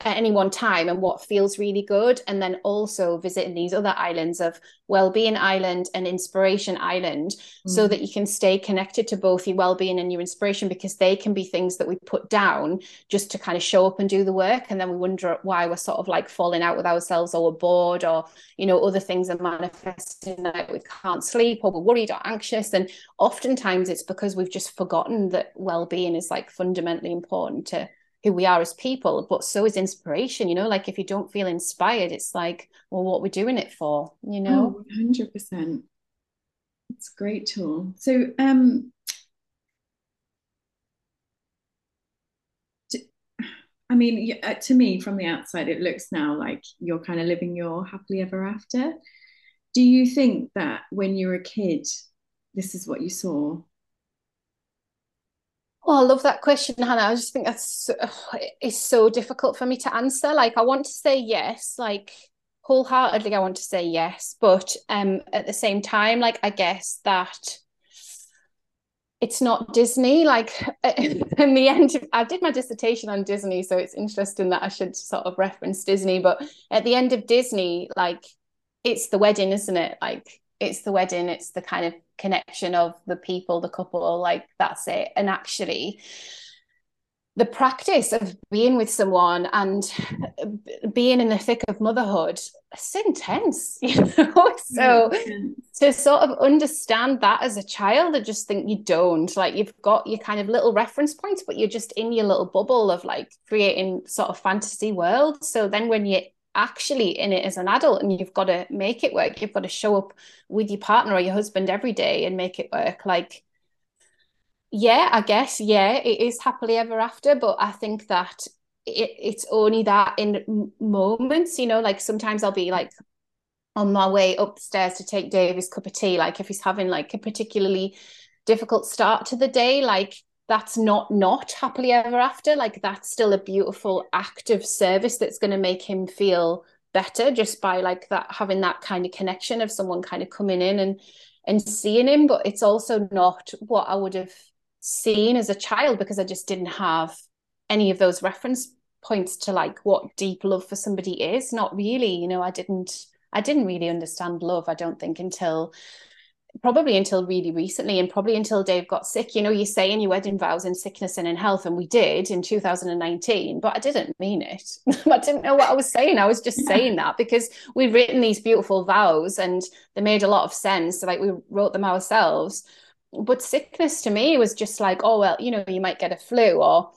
at any one time and what feels really good and then also visiting these other islands of well-being island and inspiration island mm. so that you can stay connected to both your well-being and your inspiration because they can be things that we put down just to kind of show up and do the work and then we wonder why we're sort of like falling out with ourselves or we're bored or you know other things are manifesting that we can't sleep or we're worried or anxious and oftentimes it's because we've just forgotten that well-being is like fundamentally important to who we are as people, but so is inspiration. You know, like if you don't feel inspired, it's like, well, what we're doing it for, you know? Oh, 100%. It's a great tool. So, um, I mean, uh, to me, from the outside, it looks now like you're kind of living your happily ever after. Do you think that when you were a kid, this is what you saw? Oh, I love that question, Hannah. I just think that's so, it's so difficult for me to answer. Like, I want to say yes, like wholeheartedly, I want to say yes, but um, at the same time, like I guess that it's not Disney. Like in the end, I did my dissertation on Disney, so it's interesting that I should sort of reference Disney. But at the end of Disney, like it's the wedding, isn't it? Like it's the wedding, it's the kind of connection of the people, the couple, like that's it. And actually, the practice of being with someone and being in the thick of motherhood it's intense you know? So mm, to sort of understand that as a child i just think you don't like you've got your kind of little reference points but you're just in your little bubble of like creating sort of fantasy world. So then when you actually in it as an adult and you've got to make it work. You've got to show up with your partner or your husband every day and make it work. Like yeah i guess yeah it is happily ever after but i think that it, it's only that in moments you know like sometimes i'll be like on my way upstairs to take Dave his cup of tea like if he's having like a particularly difficult start to the day like that's not not happily ever after. Like that's still a beautiful act of service that's going to make him feel better just by like that having that kind of connection of someone kind of coming in and and seeing him. But it's also not what i would have seen as a child because i just didn't have any of those reference points to like what deep love for somebody is. Not really you know i didn't i didn't really understand love i don't think until probably until really recently and probably until Dave got sick. You know, you say in your wedding vows in sickness and in health, and we did in 2019, but I didn't mean it. I didn't know what I was saying. I was just yeah. saying that because we'd written these beautiful vows and they made a lot of sense. So like we wrote them ourselves. But sickness to me was just like, oh well, you know, you might get a flu or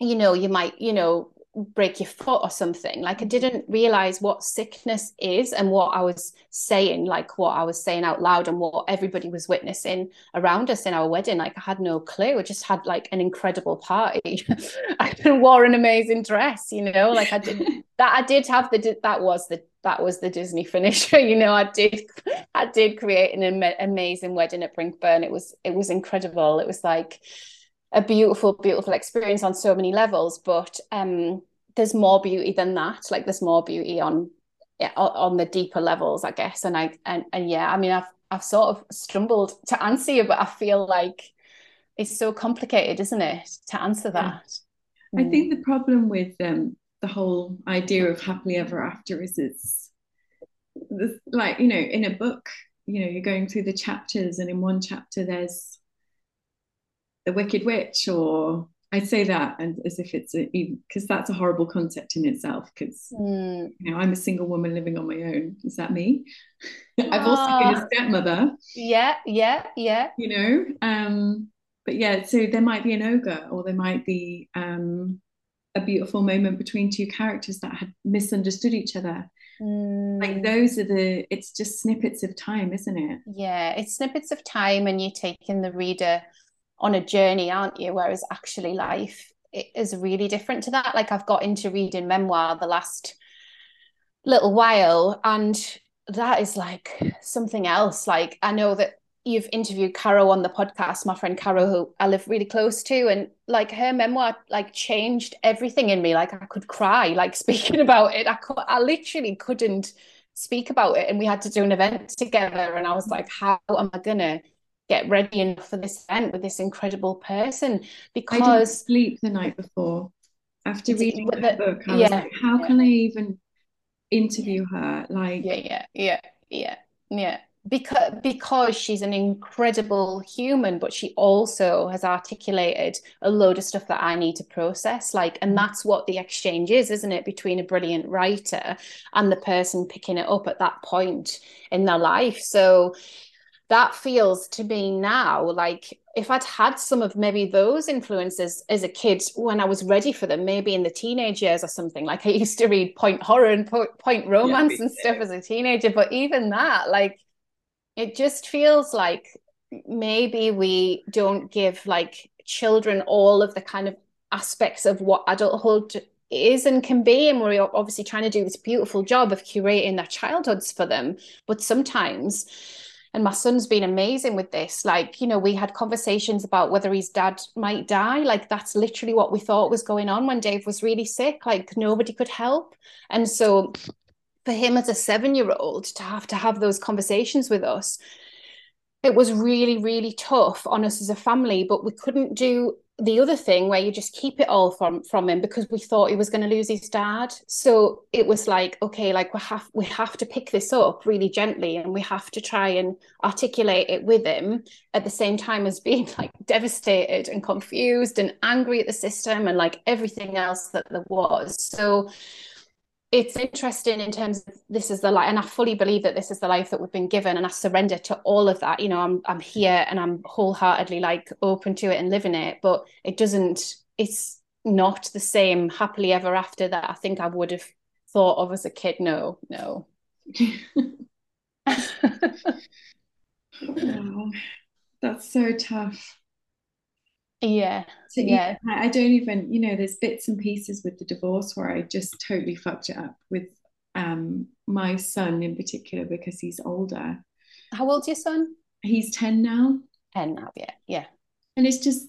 you know, you might, you know, break your foot or something. Like i didn't realize what sickness is and what i was saying like what i was saying out loud and what everybody was witnessing around us in our wedding. Like i had no clue. I just had like an incredible party. I wore an amazing dress you know? Like i did that i did have the that was the that was the disney finisher you know? I did i did create an am- amazing wedding at brinkburn. It was it was incredible. It was like a beautiful, beautiful experience on so many levels. But um, there's more beauty than that. Like there's more beauty on on the deeper levels, I guess. And I and and yeah, I mean, I've I've sort of stumbled to answer you, but I feel like it's so complicated, isn't it, to answer that? Yeah. I think the problem with um, the whole idea of happily ever after is it's like you know in a book you know you're going through the chapters and in one chapter there's the Wicked Witch, or I say that and as if it's a because that's a horrible concept in itself. Because mm. you know, I'm a single woman living on my own. Is that me? I've also been a ah. stepmother. Yeah, yeah, yeah. You know, um, but yeah, so there might be an ogre, or there might be um, a beautiful moment between two characters that had misunderstood each other. Mm. Like those are the. It's just snippets of time, isn't it? Yeah, it's snippets of time, and you're taking the reader on a journey, aren't you? Whereas actually life is really different to that. Like I've got into reading memoir the last little while, and that is like something else. Like I know that you've interviewed Caro on the podcast, my friend Caro, who I live really close to, and like her memoir like changed everything in me. Like I could cry, like speaking about it. I could, I literally couldn't speak about it, and we had to do an event together, and I was like, how am I gonna get ready enough for this event with this incredible person because I didn't sleep the night before after reading the, the book. I yeah, was like, how yeah. can I even interview her? Like, yeah, yeah, yeah, yeah, yeah. Because because she's an incredible human, but she also has articulated a load of stuff that I need to process. Like, and mm. that's what the exchange is, isn't it, between a brilliant writer and the person picking it up at that point in their life. So that feels to me now like if I'd had some of maybe those influences as a kid when I was ready for them, maybe in the teenage years or something. Like I used to read point horror and point romance yeah, and stuff as a teenager, but even that, like, it just feels like maybe we don't give like children all of the kind of aspects of what adulthood is and can be and we're obviously trying to do this beautiful job of curating their childhoods for them but sometimes and my son's been amazing with this. Like you know we had conversations about whether his dad might die. Like that's literally what we thought was going on when dave was really sick. Like nobody could help. And so for him as a seven year old to have to have those conversations with us it was really really tough on us as a family but we couldn't do the other thing where you just keep it all from from him because we thought he was going to lose his dad. So it was like okay like we have we have to pick this up really gently and we have to try and articulate it with him at the same time as being like devastated and confused and angry at the system and like everything else that there was. So it's interesting in terms of this is the life and i fully believe that this is the life that we've been given and i surrender to all of that you know i'm i'm here and i'm wholeheartedly like open to it and living it but it doesn't it's not the same happily ever after that i think i would have thought of as a kid. No, no. oh, that's so tough. Yeah. So yeah. I don't even, you know, there's bits and pieces with the divorce where I just totally fucked it up with um my son in particular because he's older. How old's your son? He's 10 now. 10 now, yeah. Yeah. And it's just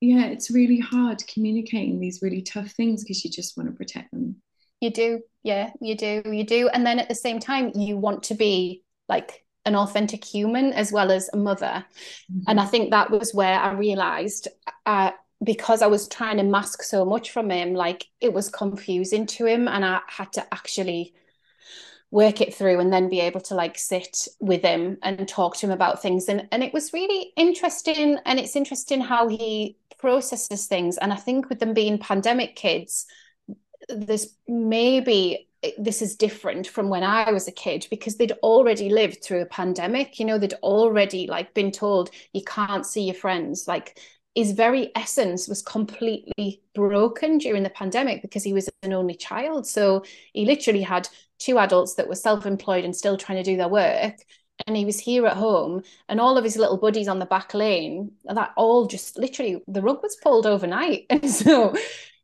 yeah, it's really hard communicating these really tough things because you just want to protect them. You do. Yeah, you do. You do. And then at the same time, you want to be like an authentic human as well as a mother. Mm-hmm. And I think that was where I realized uh, because I was trying to mask so much from him, like it was confusing to him. And I had to actually work it through and then be able to like sit with him and talk to him about things and and it was really interesting and it's interesting how he processes things and i think with them being pandemic kids there's maybe this is different from when I was a kid because they'd already lived through a pandemic. You know, they'd already like been told you can't see your friends. Like his very essence was completely broken during the pandemic because he was an only child. So he literally had two adults that were self-employed and still trying to do their work. And he was here at home, and all of his little buddies on the back lane, that all just literally the rug was pulled overnight. And so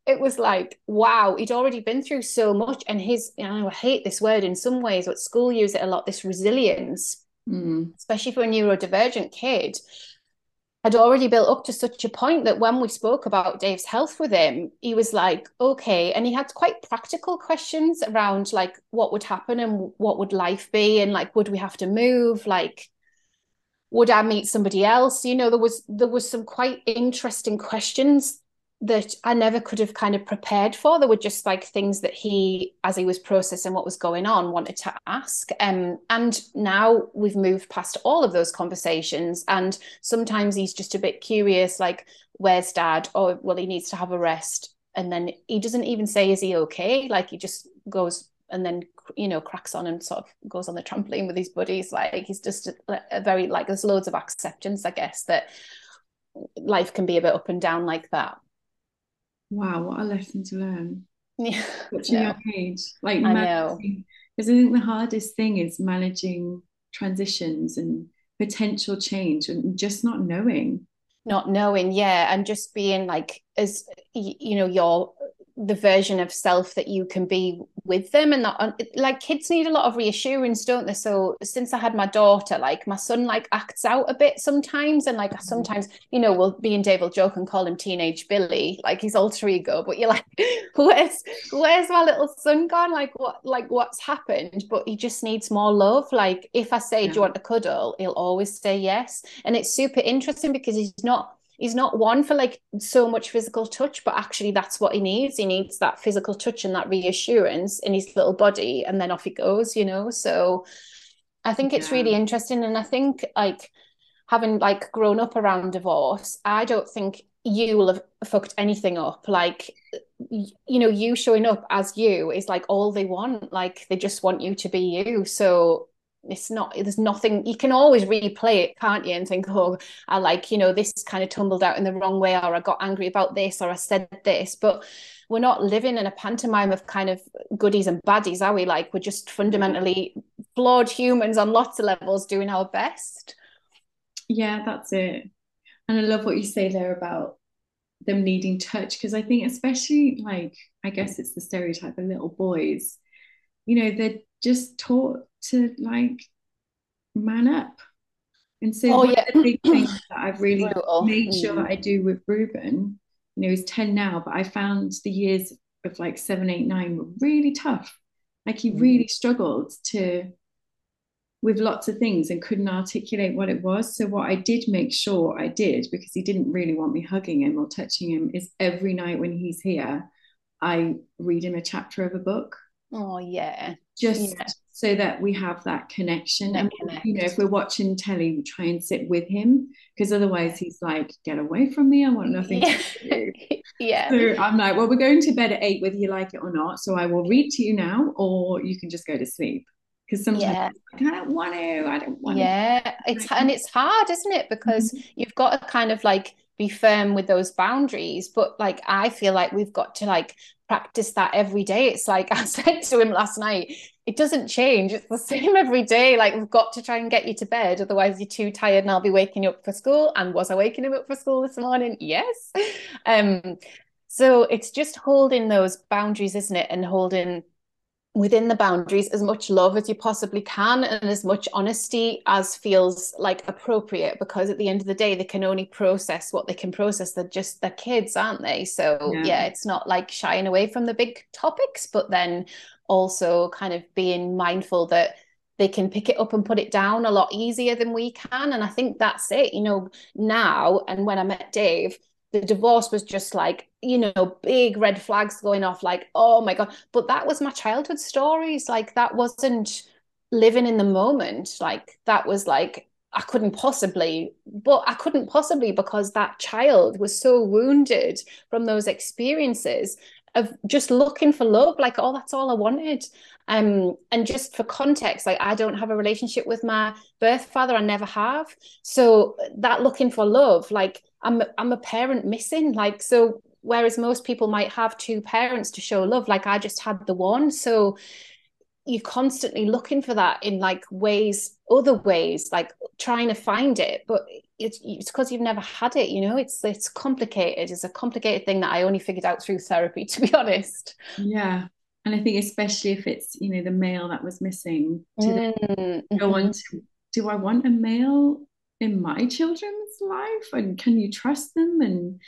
it was like, wow, he'd already been through so much. And his, you know, I hate this word in some ways, but school use it a lot, this resilience, mm. especially for a neurodivergent kid, had already built up to such a point that when we spoke about Dave's health with him, he was like, okay. And he had quite practical questions around like what would happen and what would life be and like, would we have to move? Like, would I meet somebody else? You know, there was there was some quite interesting questions that I never could have kind of prepared for. There were just like things that he, as he was processing what was going on, wanted to ask. Um, and now we've moved past all of those conversations. And sometimes he's just a bit curious, like, where's dad? Oh, well, he needs to have a rest. And then he doesn't even say, is he okay? Like he just goes and then, you know, cracks on and sort of goes on the trampoline with his buddies. Like he's just a, a very, like, there's loads of acceptance, I guess, that life can be a bit up and down like that. Wow, what a lesson to learn. Yeah. Such a young age. Like I know. Because I think the hardest thing is managing transitions and potential change and just not knowing. Not knowing, yeah. And just being like as you know, your the version of self that you can be with them and that like kids need a lot of reassurance don't they? So since i had my daughter like my son like acts out a bit sometimes and like mm-hmm. sometimes you know we'll be in dave will joke and call him teenage billy like his alter ego but you're like where's where's my little son gone? Like what like what's happened? But he just needs more love like if i say yeah. do you want a cuddle? He'll always say yes. And it's super interesting because he's not he's not one for like so much physical touch but actually that's what he needs. He needs that physical touch and that reassurance in his little body and then off he goes you know? So i think yeah. it's really interesting and i think like having like grown up around divorce i don't think you will have fucked anything up. Like you know you showing up as you is like all they want. Like they just want you to be you. So it's not there's nothing you can always replay it can't you and think oh i like you know this kind of tumbled out in the wrong way or i got angry about this or i said this but we're not living in a pantomime of kind of goodies and baddies are we? Like we're just fundamentally flawed humans on lots of levels doing our best. Yeah that's it. And i love what you say there about them needing touch because i think especially like i guess it's the stereotype of little boys you know they're just taught to like man up. And so oh, one yeah. of the big things that I've really made sure that I do with Ruben, you know, he's 10 now, but I found the years of like seven, eight, nine were really tough. Like he mm. really struggled to with lots of things and couldn't articulate what it was. So what I did make sure I did, because he didn't really want me hugging him or touching him, is every night when he's here, I read him a chapter of a book. Oh yeah. Just yeah so that we have that connection. That and connect. you know, if we're watching telly, we try and sit with him because otherwise he's like, "Get away from me! I want nothing yeah. to do." yeah. So I'm like, "Well, we're going to bed at eight, whether you like it or not. So I will read to you now, or you can just go to sleep." Because sometimes yeah. I don't want to. I don't want yeah. to. Yeah, it's and it's hard, isn't it? Because mm-hmm. you've got to kind of like be firm with those boundaries. But like i feel like we've got to like practice that every day. It's like i said to him last night it doesn't change. It's the same every day. Like we've got to try and get you to bed. Otherwise you're too tired and i'll be waking you up for school. And was i waking him up for school this morning? Yes. Um so it's just holding those boundaries isn't it? And holding within the boundaries as much love as you possibly can and as much honesty as feels like appropriate because at the end of the day they can only process what they can process. They're just they're kids aren't they? So yeah, yeah it's not like shying away from the big topics but then also kind of being mindful that they can pick it up and put it down a lot easier than we can. And i think that's it you know now and when i met dave the divorce was just like you know big red flags going off like oh my god but that was my childhood stories like that wasn't living in the moment like that was like I couldn't possibly, but I couldn't possibly because that child was so wounded from those experiences of just looking for love. Like, oh, that's all I wanted. Um, and just for context, like I don't have a relationship with my birth father, I never have. So that looking for love, like I'm I'm a parent missing. Like so, whereas most people might have two parents to show love, like I just had the one. So you're constantly looking for that in like ways, other ways, like trying to find it, but it's it's because you've never had it. You know, it's it's complicated. It's a complicated thing that I only figured out through therapy, to be honest. Yeah. And I think especially if it's, you know, the male that was missing to mm-hmm. go on to do I want a male in my children's life? And can you trust them? And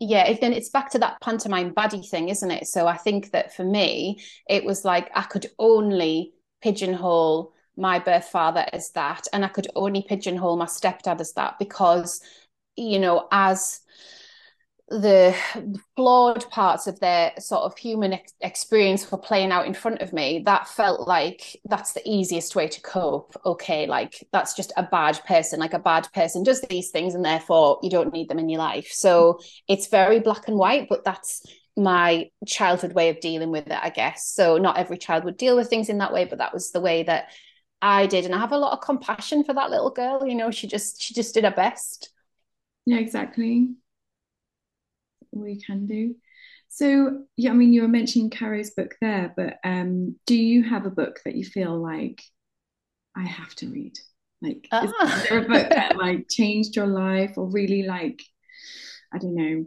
yeah then it's back to that pantomime baddie thing isn't it? So i think that for me it was like i could only pigeonhole my birth father as that and i could only pigeonhole my stepdad as that because you know as the flawed parts of their sort of human ex- experience were playing out in front of me that felt like that's the easiest way to cope. Okay like that's just a bad person like a bad person does these things and therefore you don't need them in your life. So it's very black and white but that's my childhood way of dealing with it i guess. So not every child would deal with things in that way but that was the way that i did. And i have a lot of compassion for that little girl you know she just she just did her best. Yeah exactly we can do. So, yeah, I mean, you were mentioning Caro's book there, but um, do you have a book that you feel like I have to read? Like, ah. is there a book that like changed your life or really like, I don't know,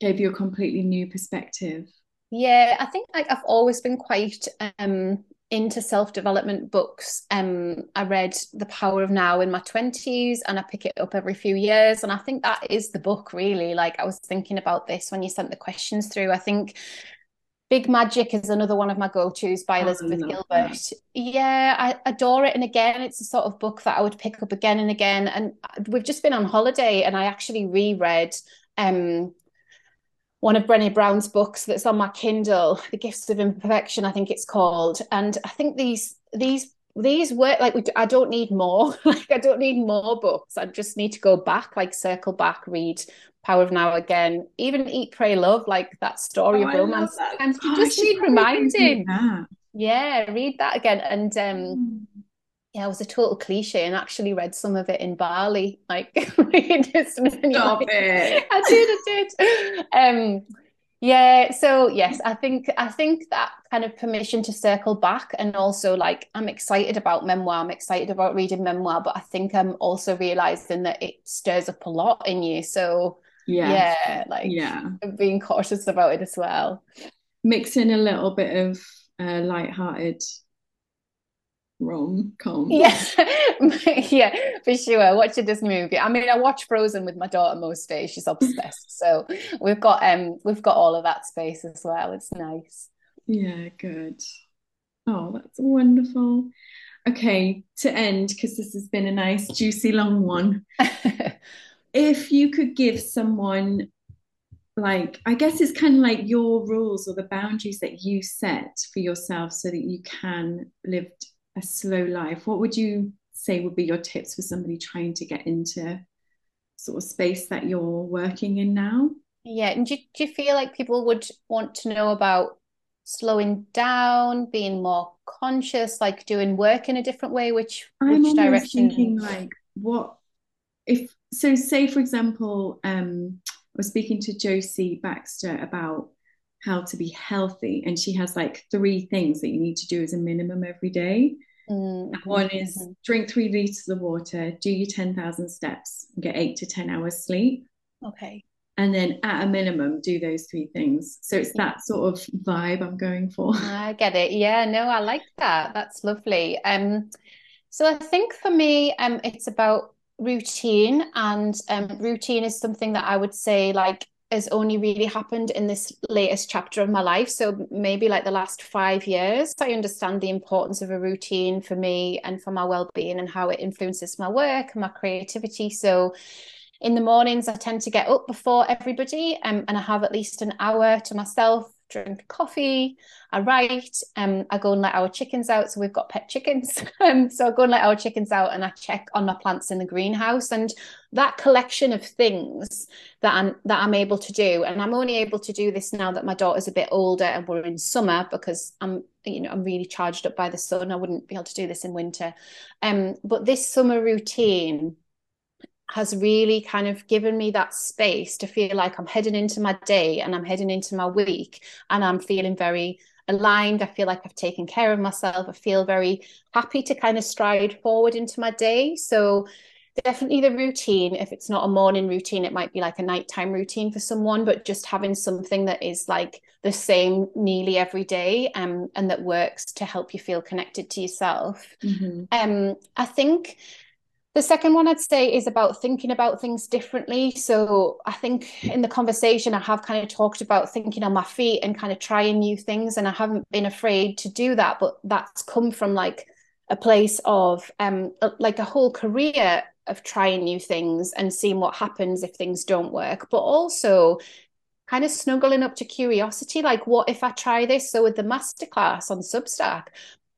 gave you a completely new perspective? Yeah, I think like I've always been quite um into self-development books. Um i read the power of now in my 20s and i pick it up every few years and i think that is the book really. Like i was thinking about this when you sent the questions through. I think big magic is another one of my go-to's by elizabeth gilbert. that. yeah i adore it and again it's a sort of book that i would pick up again and again. And we've just been on holiday and i actually reread um one of Brené Brown's books that's on my Kindle, The Gifts of Imperfection, I think it's called. And I think these these these work like we, I don't need more. like I don't need more books. I just need to go back, like circle back, read Power of Now again, even Eat, Pray, Love, like that story oh, of romance. And you just need reminding. Yeah, read that again. And um mm yeah, it was a total cliche and actually read some of it in Bali. Like, Stop it. I did, I did. Um, yeah, so yes, I think I think that kind of permission to circle back and also like I'm excited about memoir, I'm excited about reading memoir, but I think I'm also realizing that it stirs up a lot in you. So yeah, yeah like yeah, being cautious about it as well. Mixing a little bit of uh, light-hearted rom com. Yes, yeah, for sure. Watching this movie. I mean, I watch Frozen with my daughter most days. She's obsessed. so we've got um we've got all of that space as well. It's nice. Yeah, good. Oh, that's wonderful. Okay, to end because this has been a nice, juicy, long one. if you could give someone like i guess it's kind of like your rules or the boundaries that you set for yourself so that you can live a slow life, what would you say would be your tips for somebody trying to get into sort of space that you're working in now? Yeah, and do, do you feel like people would want to know about slowing down, being more conscious, like doing work in a different way? Which I'm which direction? Thinking like what if so, say for example, um, I was speaking to Josie Baxter about how to be healthy, and she has like three things that you need to do as a minimum every day. Mm-hmm. One is mm-hmm. drink three liters of water, do your 10,000 steps, get eight to 10 hours sleep. Okay. And then at a minimum, do those three things. So it's that sort of vibe I'm going for. I get it. Yeah, no, I like that. That's lovely. Um, so I think for me, um, it's about routine, and um, routine is something that I would say like has only really happened in this latest chapter of my life. So maybe like the last five years, I understand the importance of a routine for me and for my well-being and how it influences my work and my creativity. So in the mornings, I tend to get up before everybody um, and I have at least an hour to myself drink coffee, I write, um, I go and let our chickens out. So we've got pet chickens. um, so I go and let our chickens out and I check on my plants in the greenhouse. And that collection of things that I'm that I'm able to do. And I'm only able to do this now that my daughter's a bit older and we're in summer because I'm, you know, I'm really charged up by the sun. I wouldn't be able to do this in winter. Um, but this summer routine has really kind of given me that space to feel like I'm heading into my day and I'm heading into my week and I'm feeling very aligned. I feel like I've taken care of myself. I feel very happy to kind of stride forward into my day. So definitely the routine. If it's not a morning routine, it might be like a nighttime routine for someone, but just having something that is like the same nearly every day um, and that works to help you feel connected to yourself. Mm-hmm. Um, I think the second one I'd say is about thinking about things differently. So I think in the conversation, I have kind of talked about thinking on my feet and kind of trying new things. And I haven't been afraid to do that. But that's come from like a place of um like a whole career of trying new things and seeing what happens if things don't work. But also kind of snuggling up to curiosity, like what if I try this? So with the masterclass on Substack,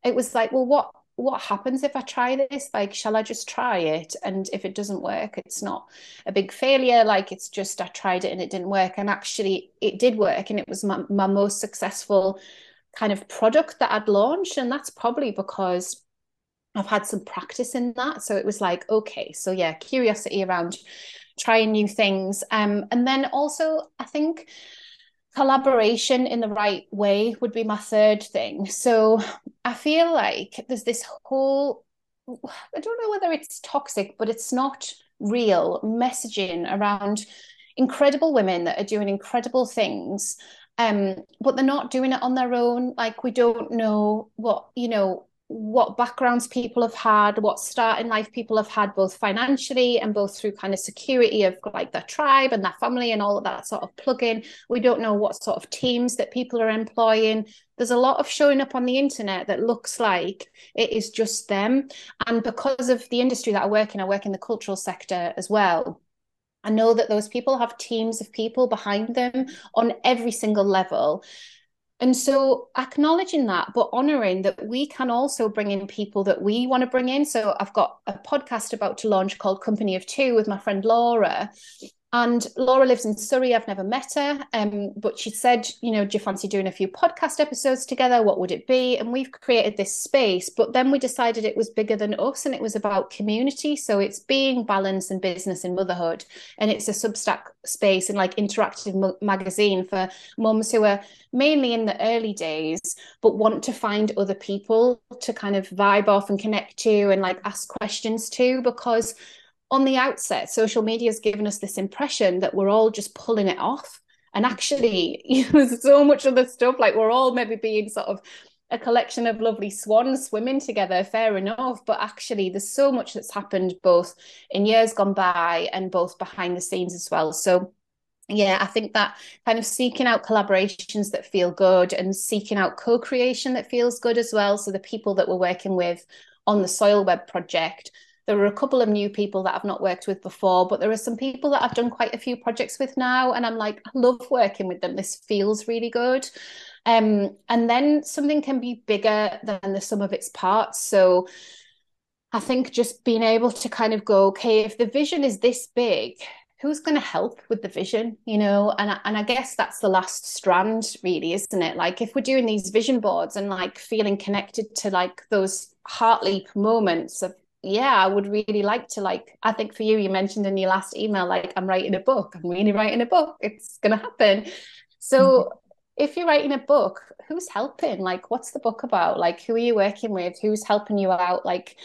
it was like, well, what what happens if I try this? Like, shall I just try it? And if it doesn't work, it's not a big failure. Like, it's just I tried it and it didn't work. And actually, it did work. And it was my, my most successful kind of product that I'd launched. And that's probably because I've had some practice in that. So it was like, okay, so yeah, curiosity around trying new things. Um, and then also, I think collaboration in the right way would be my third thing. So I feel like there's this whole, I don't know whether it's toxic, but it's not real messaging around incredible women that are doing incredible things. Um, but they're not doing it on their own. Like we don't know what, you know, what backgrounds people have had, what start in life people have had, both financially and both through kind of security of like their tribe and their family and all of that sort of plug-in. We don't know what sort of teams that people are employing. There's a lot of showing up on the internet that looks like it is just them. And because of the industry that I work in, I work in the cultural sector as well. I know that those people have teams of people behind them on every single level. And so acknowledging that, but honoring that we can also bring in people that we want to bring in. So I've got a podcast about to launch called Company of Two with my friend Laura. And Laura lives in Surrey. I've never met her. Um, but she said, you know, do you fancy doing a few podcast episodes together? What would it be? And we've created this space. But then we decided it was bigger than us and it was about community. So it's being balance and business and motherhood. And it's a Substack space and like interactive magazine for mums who are mainly in the early days, but want to find other people to kind of vibe off and connect to and like ask questions to because on the outset, social media has given us this impression that we're all just pulling it off. And actually, there's so much other stuff. Like we're all maybe being sort of a collection of lovely swans swimming together, fair enough. But actually, there's so much that's happened both in years gone by and both behind the scenes as well. So yeah, I think that kind of seeking out collaborations that feel good and seeking out co-creation that feels good as well. So the people that we're working with on the Soil Web project there are a couple of new people that I've not worked with before, but there are some people that I've done quite a few projects with now. And I'm like, I love working with them. This feels really good. Um, and then something can be bigger than the sum of its parts. So I think just being able to kind of go, okay, if the vision is this big, who's going to help with the vision you know and and I guess that's the last strand really isn't it like if we're doing these vision boards and like feeling connected to like those heart leap moments of yeah, I would really like to like I think for you you mentioned in your last email like I'm writing a book. I'm really writing a book. It's going to happen. So mm-hmm. if you're writing a book, who's helping? Like what's the book about? Like who are you working with? Who's helping you out like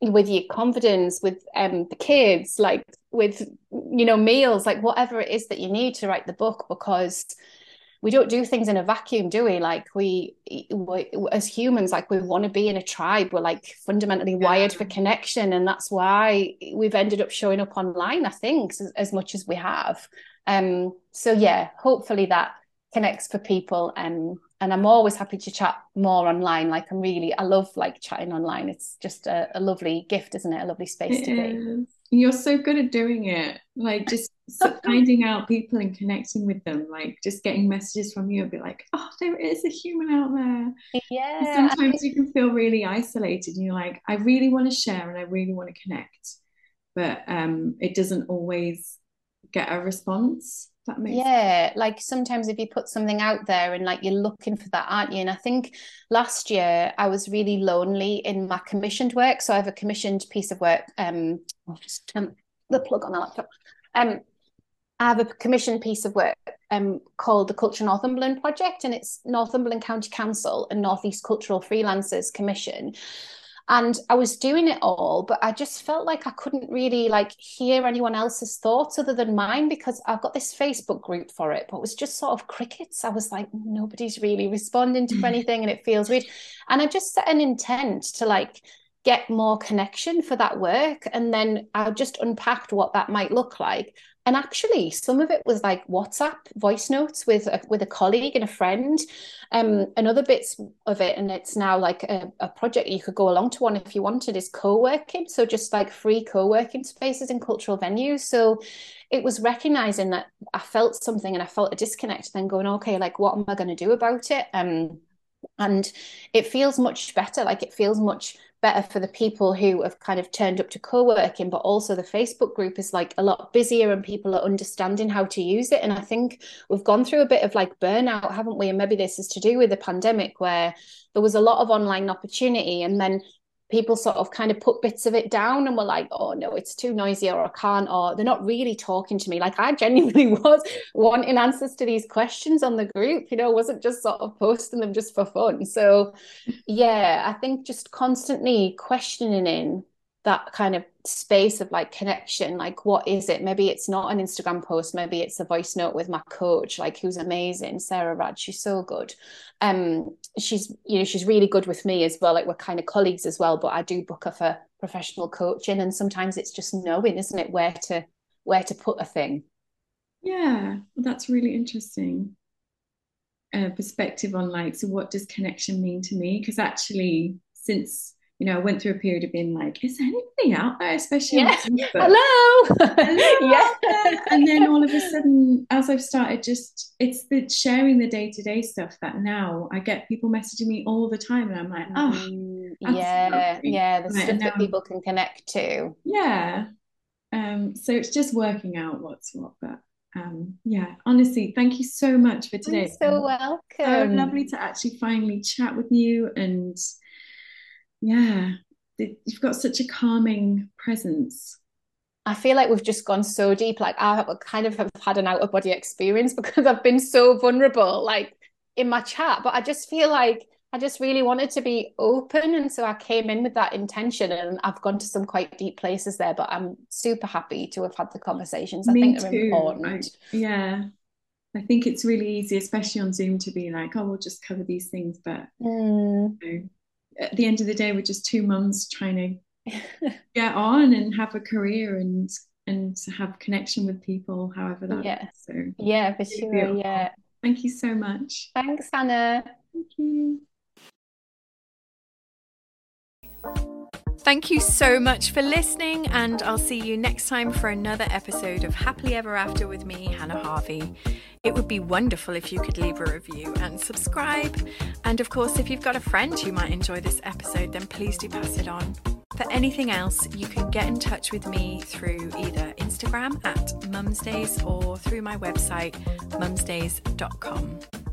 with your confidence with um the kids like with you know meals like whatever it is that you need to write the book because we don't do things in a vacuum, do we? Like we, we as humans, like we want to be in a tribe. We're like fundamentally yeah. wired for connection, and that's why we've ended up showing up online. I think as, as much as we have. Um. So yeah, hopefully that connects for people. Um. And I'm always happy to chat more online. Like I'm really, I love like chatting online. It's just a, a lovely gift, isn't it? A lovely space it to be. You're so good at doing it. Like just finding out people and connecting with them. Like just getting messages from you and be like, oh, there is a human out there. Yeah. sometimes you can feel really isolated and you're like, I really want to share and I really want to connect. But um it doesn't always get a response. That makes yeah, sense. like sometimes if you put something out there and like you're looking for that, aren't you? And I think last year I was really lonely in my commissioned work. So I have a commissioned piece of work. Um, I'll just turn the plug on the laptop. Um, I have a commissioned piece of work um, called the Culture Northumberland Project, and it's Northumberland County Council and Northeast Cultural Freelancers Commission. And i was doing it all but i just felt like i couldn't really like hear anyone else's thoughts other than mine because i've got this facebook group for it but it was just sort of crickets. I was like nobody's really responding to anything and it feels weird. And i just set an intent to like get more connection for that work and then i just unpacked what that might look like. And actually some of it was like whatsapp voice notes with a, with a colleague and a friend. Um and other bits of it and it's now like a, a project you could go along to one if you wanted is co-working. So just like free co-working spaces in cultural venues. So it was recognizing that i felt something and i felt a disconnect then going okay like what am i going to do about it? Um and it feels much better. Like it feels much better for the people who have kind of turned up to co-working but also the facebook group is like a lot busier and people are understanding how to use it. And i think we've gone through a bit of like burnout haven't we? And maybe this is to do with the pandemic where there was a lot of online opportunity and then people sort of kind of put bits of it down and were like, oh no, it's too noisy or I can't, or they're not really talking to me. Like I genuinely was wanting answers to these questions on the group, you know, wasn't just sort of posting them just for fun. So yeah, I think just constantly questioning in that kind of space of like connection like what is it? Maybe it's not an instagram post maybe it's a voice note with my coach like who's amazing sarah rad she's so good. Um she's you know she's really good with me as well like we're kind of colleagues as well but i do book her for professional coaching and sometimes it's just knowing isn't it where to where to put a thing. Yeah well, that's really interesting. Uh, perspective on like so what does connection mean to me? Because actually since you know, I went through a period of being like, is there anything out there, especially yeah. hello, hello? yeah. And then all of a sudden, as I've started, just it's the sharing the day to day stuff that now I get people messaging me all the time, and I'm like, oh, mm, yeah, yeah, the right, stuff that people can connect to. Yeah. Um. So it's just working out what's what, but um, yeah, honestly, thank you so much for today. You're so welcome. So lovely to actually finally chat with you and yeah you've got such a calming presence I feel like we've just gone so deep. Like I kind of have had an out of body experience because I've been so vulnerable, like in my chat. But I just feel like I just really wanted to be open, and so I came in with that intention, and I've gone to some quite deep places there. But I'm super happy to have had the conversations. Me I think they're too. important. I, yeah, I think it's really easy, especially on Zoom, to be like, "Oh, we'll just cover these things," but mm. you know, at the end of the day, we're just two mums trying to get on and have a career and and have connection with people, however that yeah. Is. So yeah, for sure. Beautiful. Yeah. Thank you so much. Thanks, Hannah. Thank you. Thank you so much for listening, and I'll see you next time for another episode of Happily Ever After with me, Hannah Harvey. It would be wonderful if you could leave a review and subscribe. And of course, if you've got a friend who might enjoy this episode, then please do pass it on. For anything else, you can get in touch with me through either Instagram at mumsdays or through my website, mumsdays.com.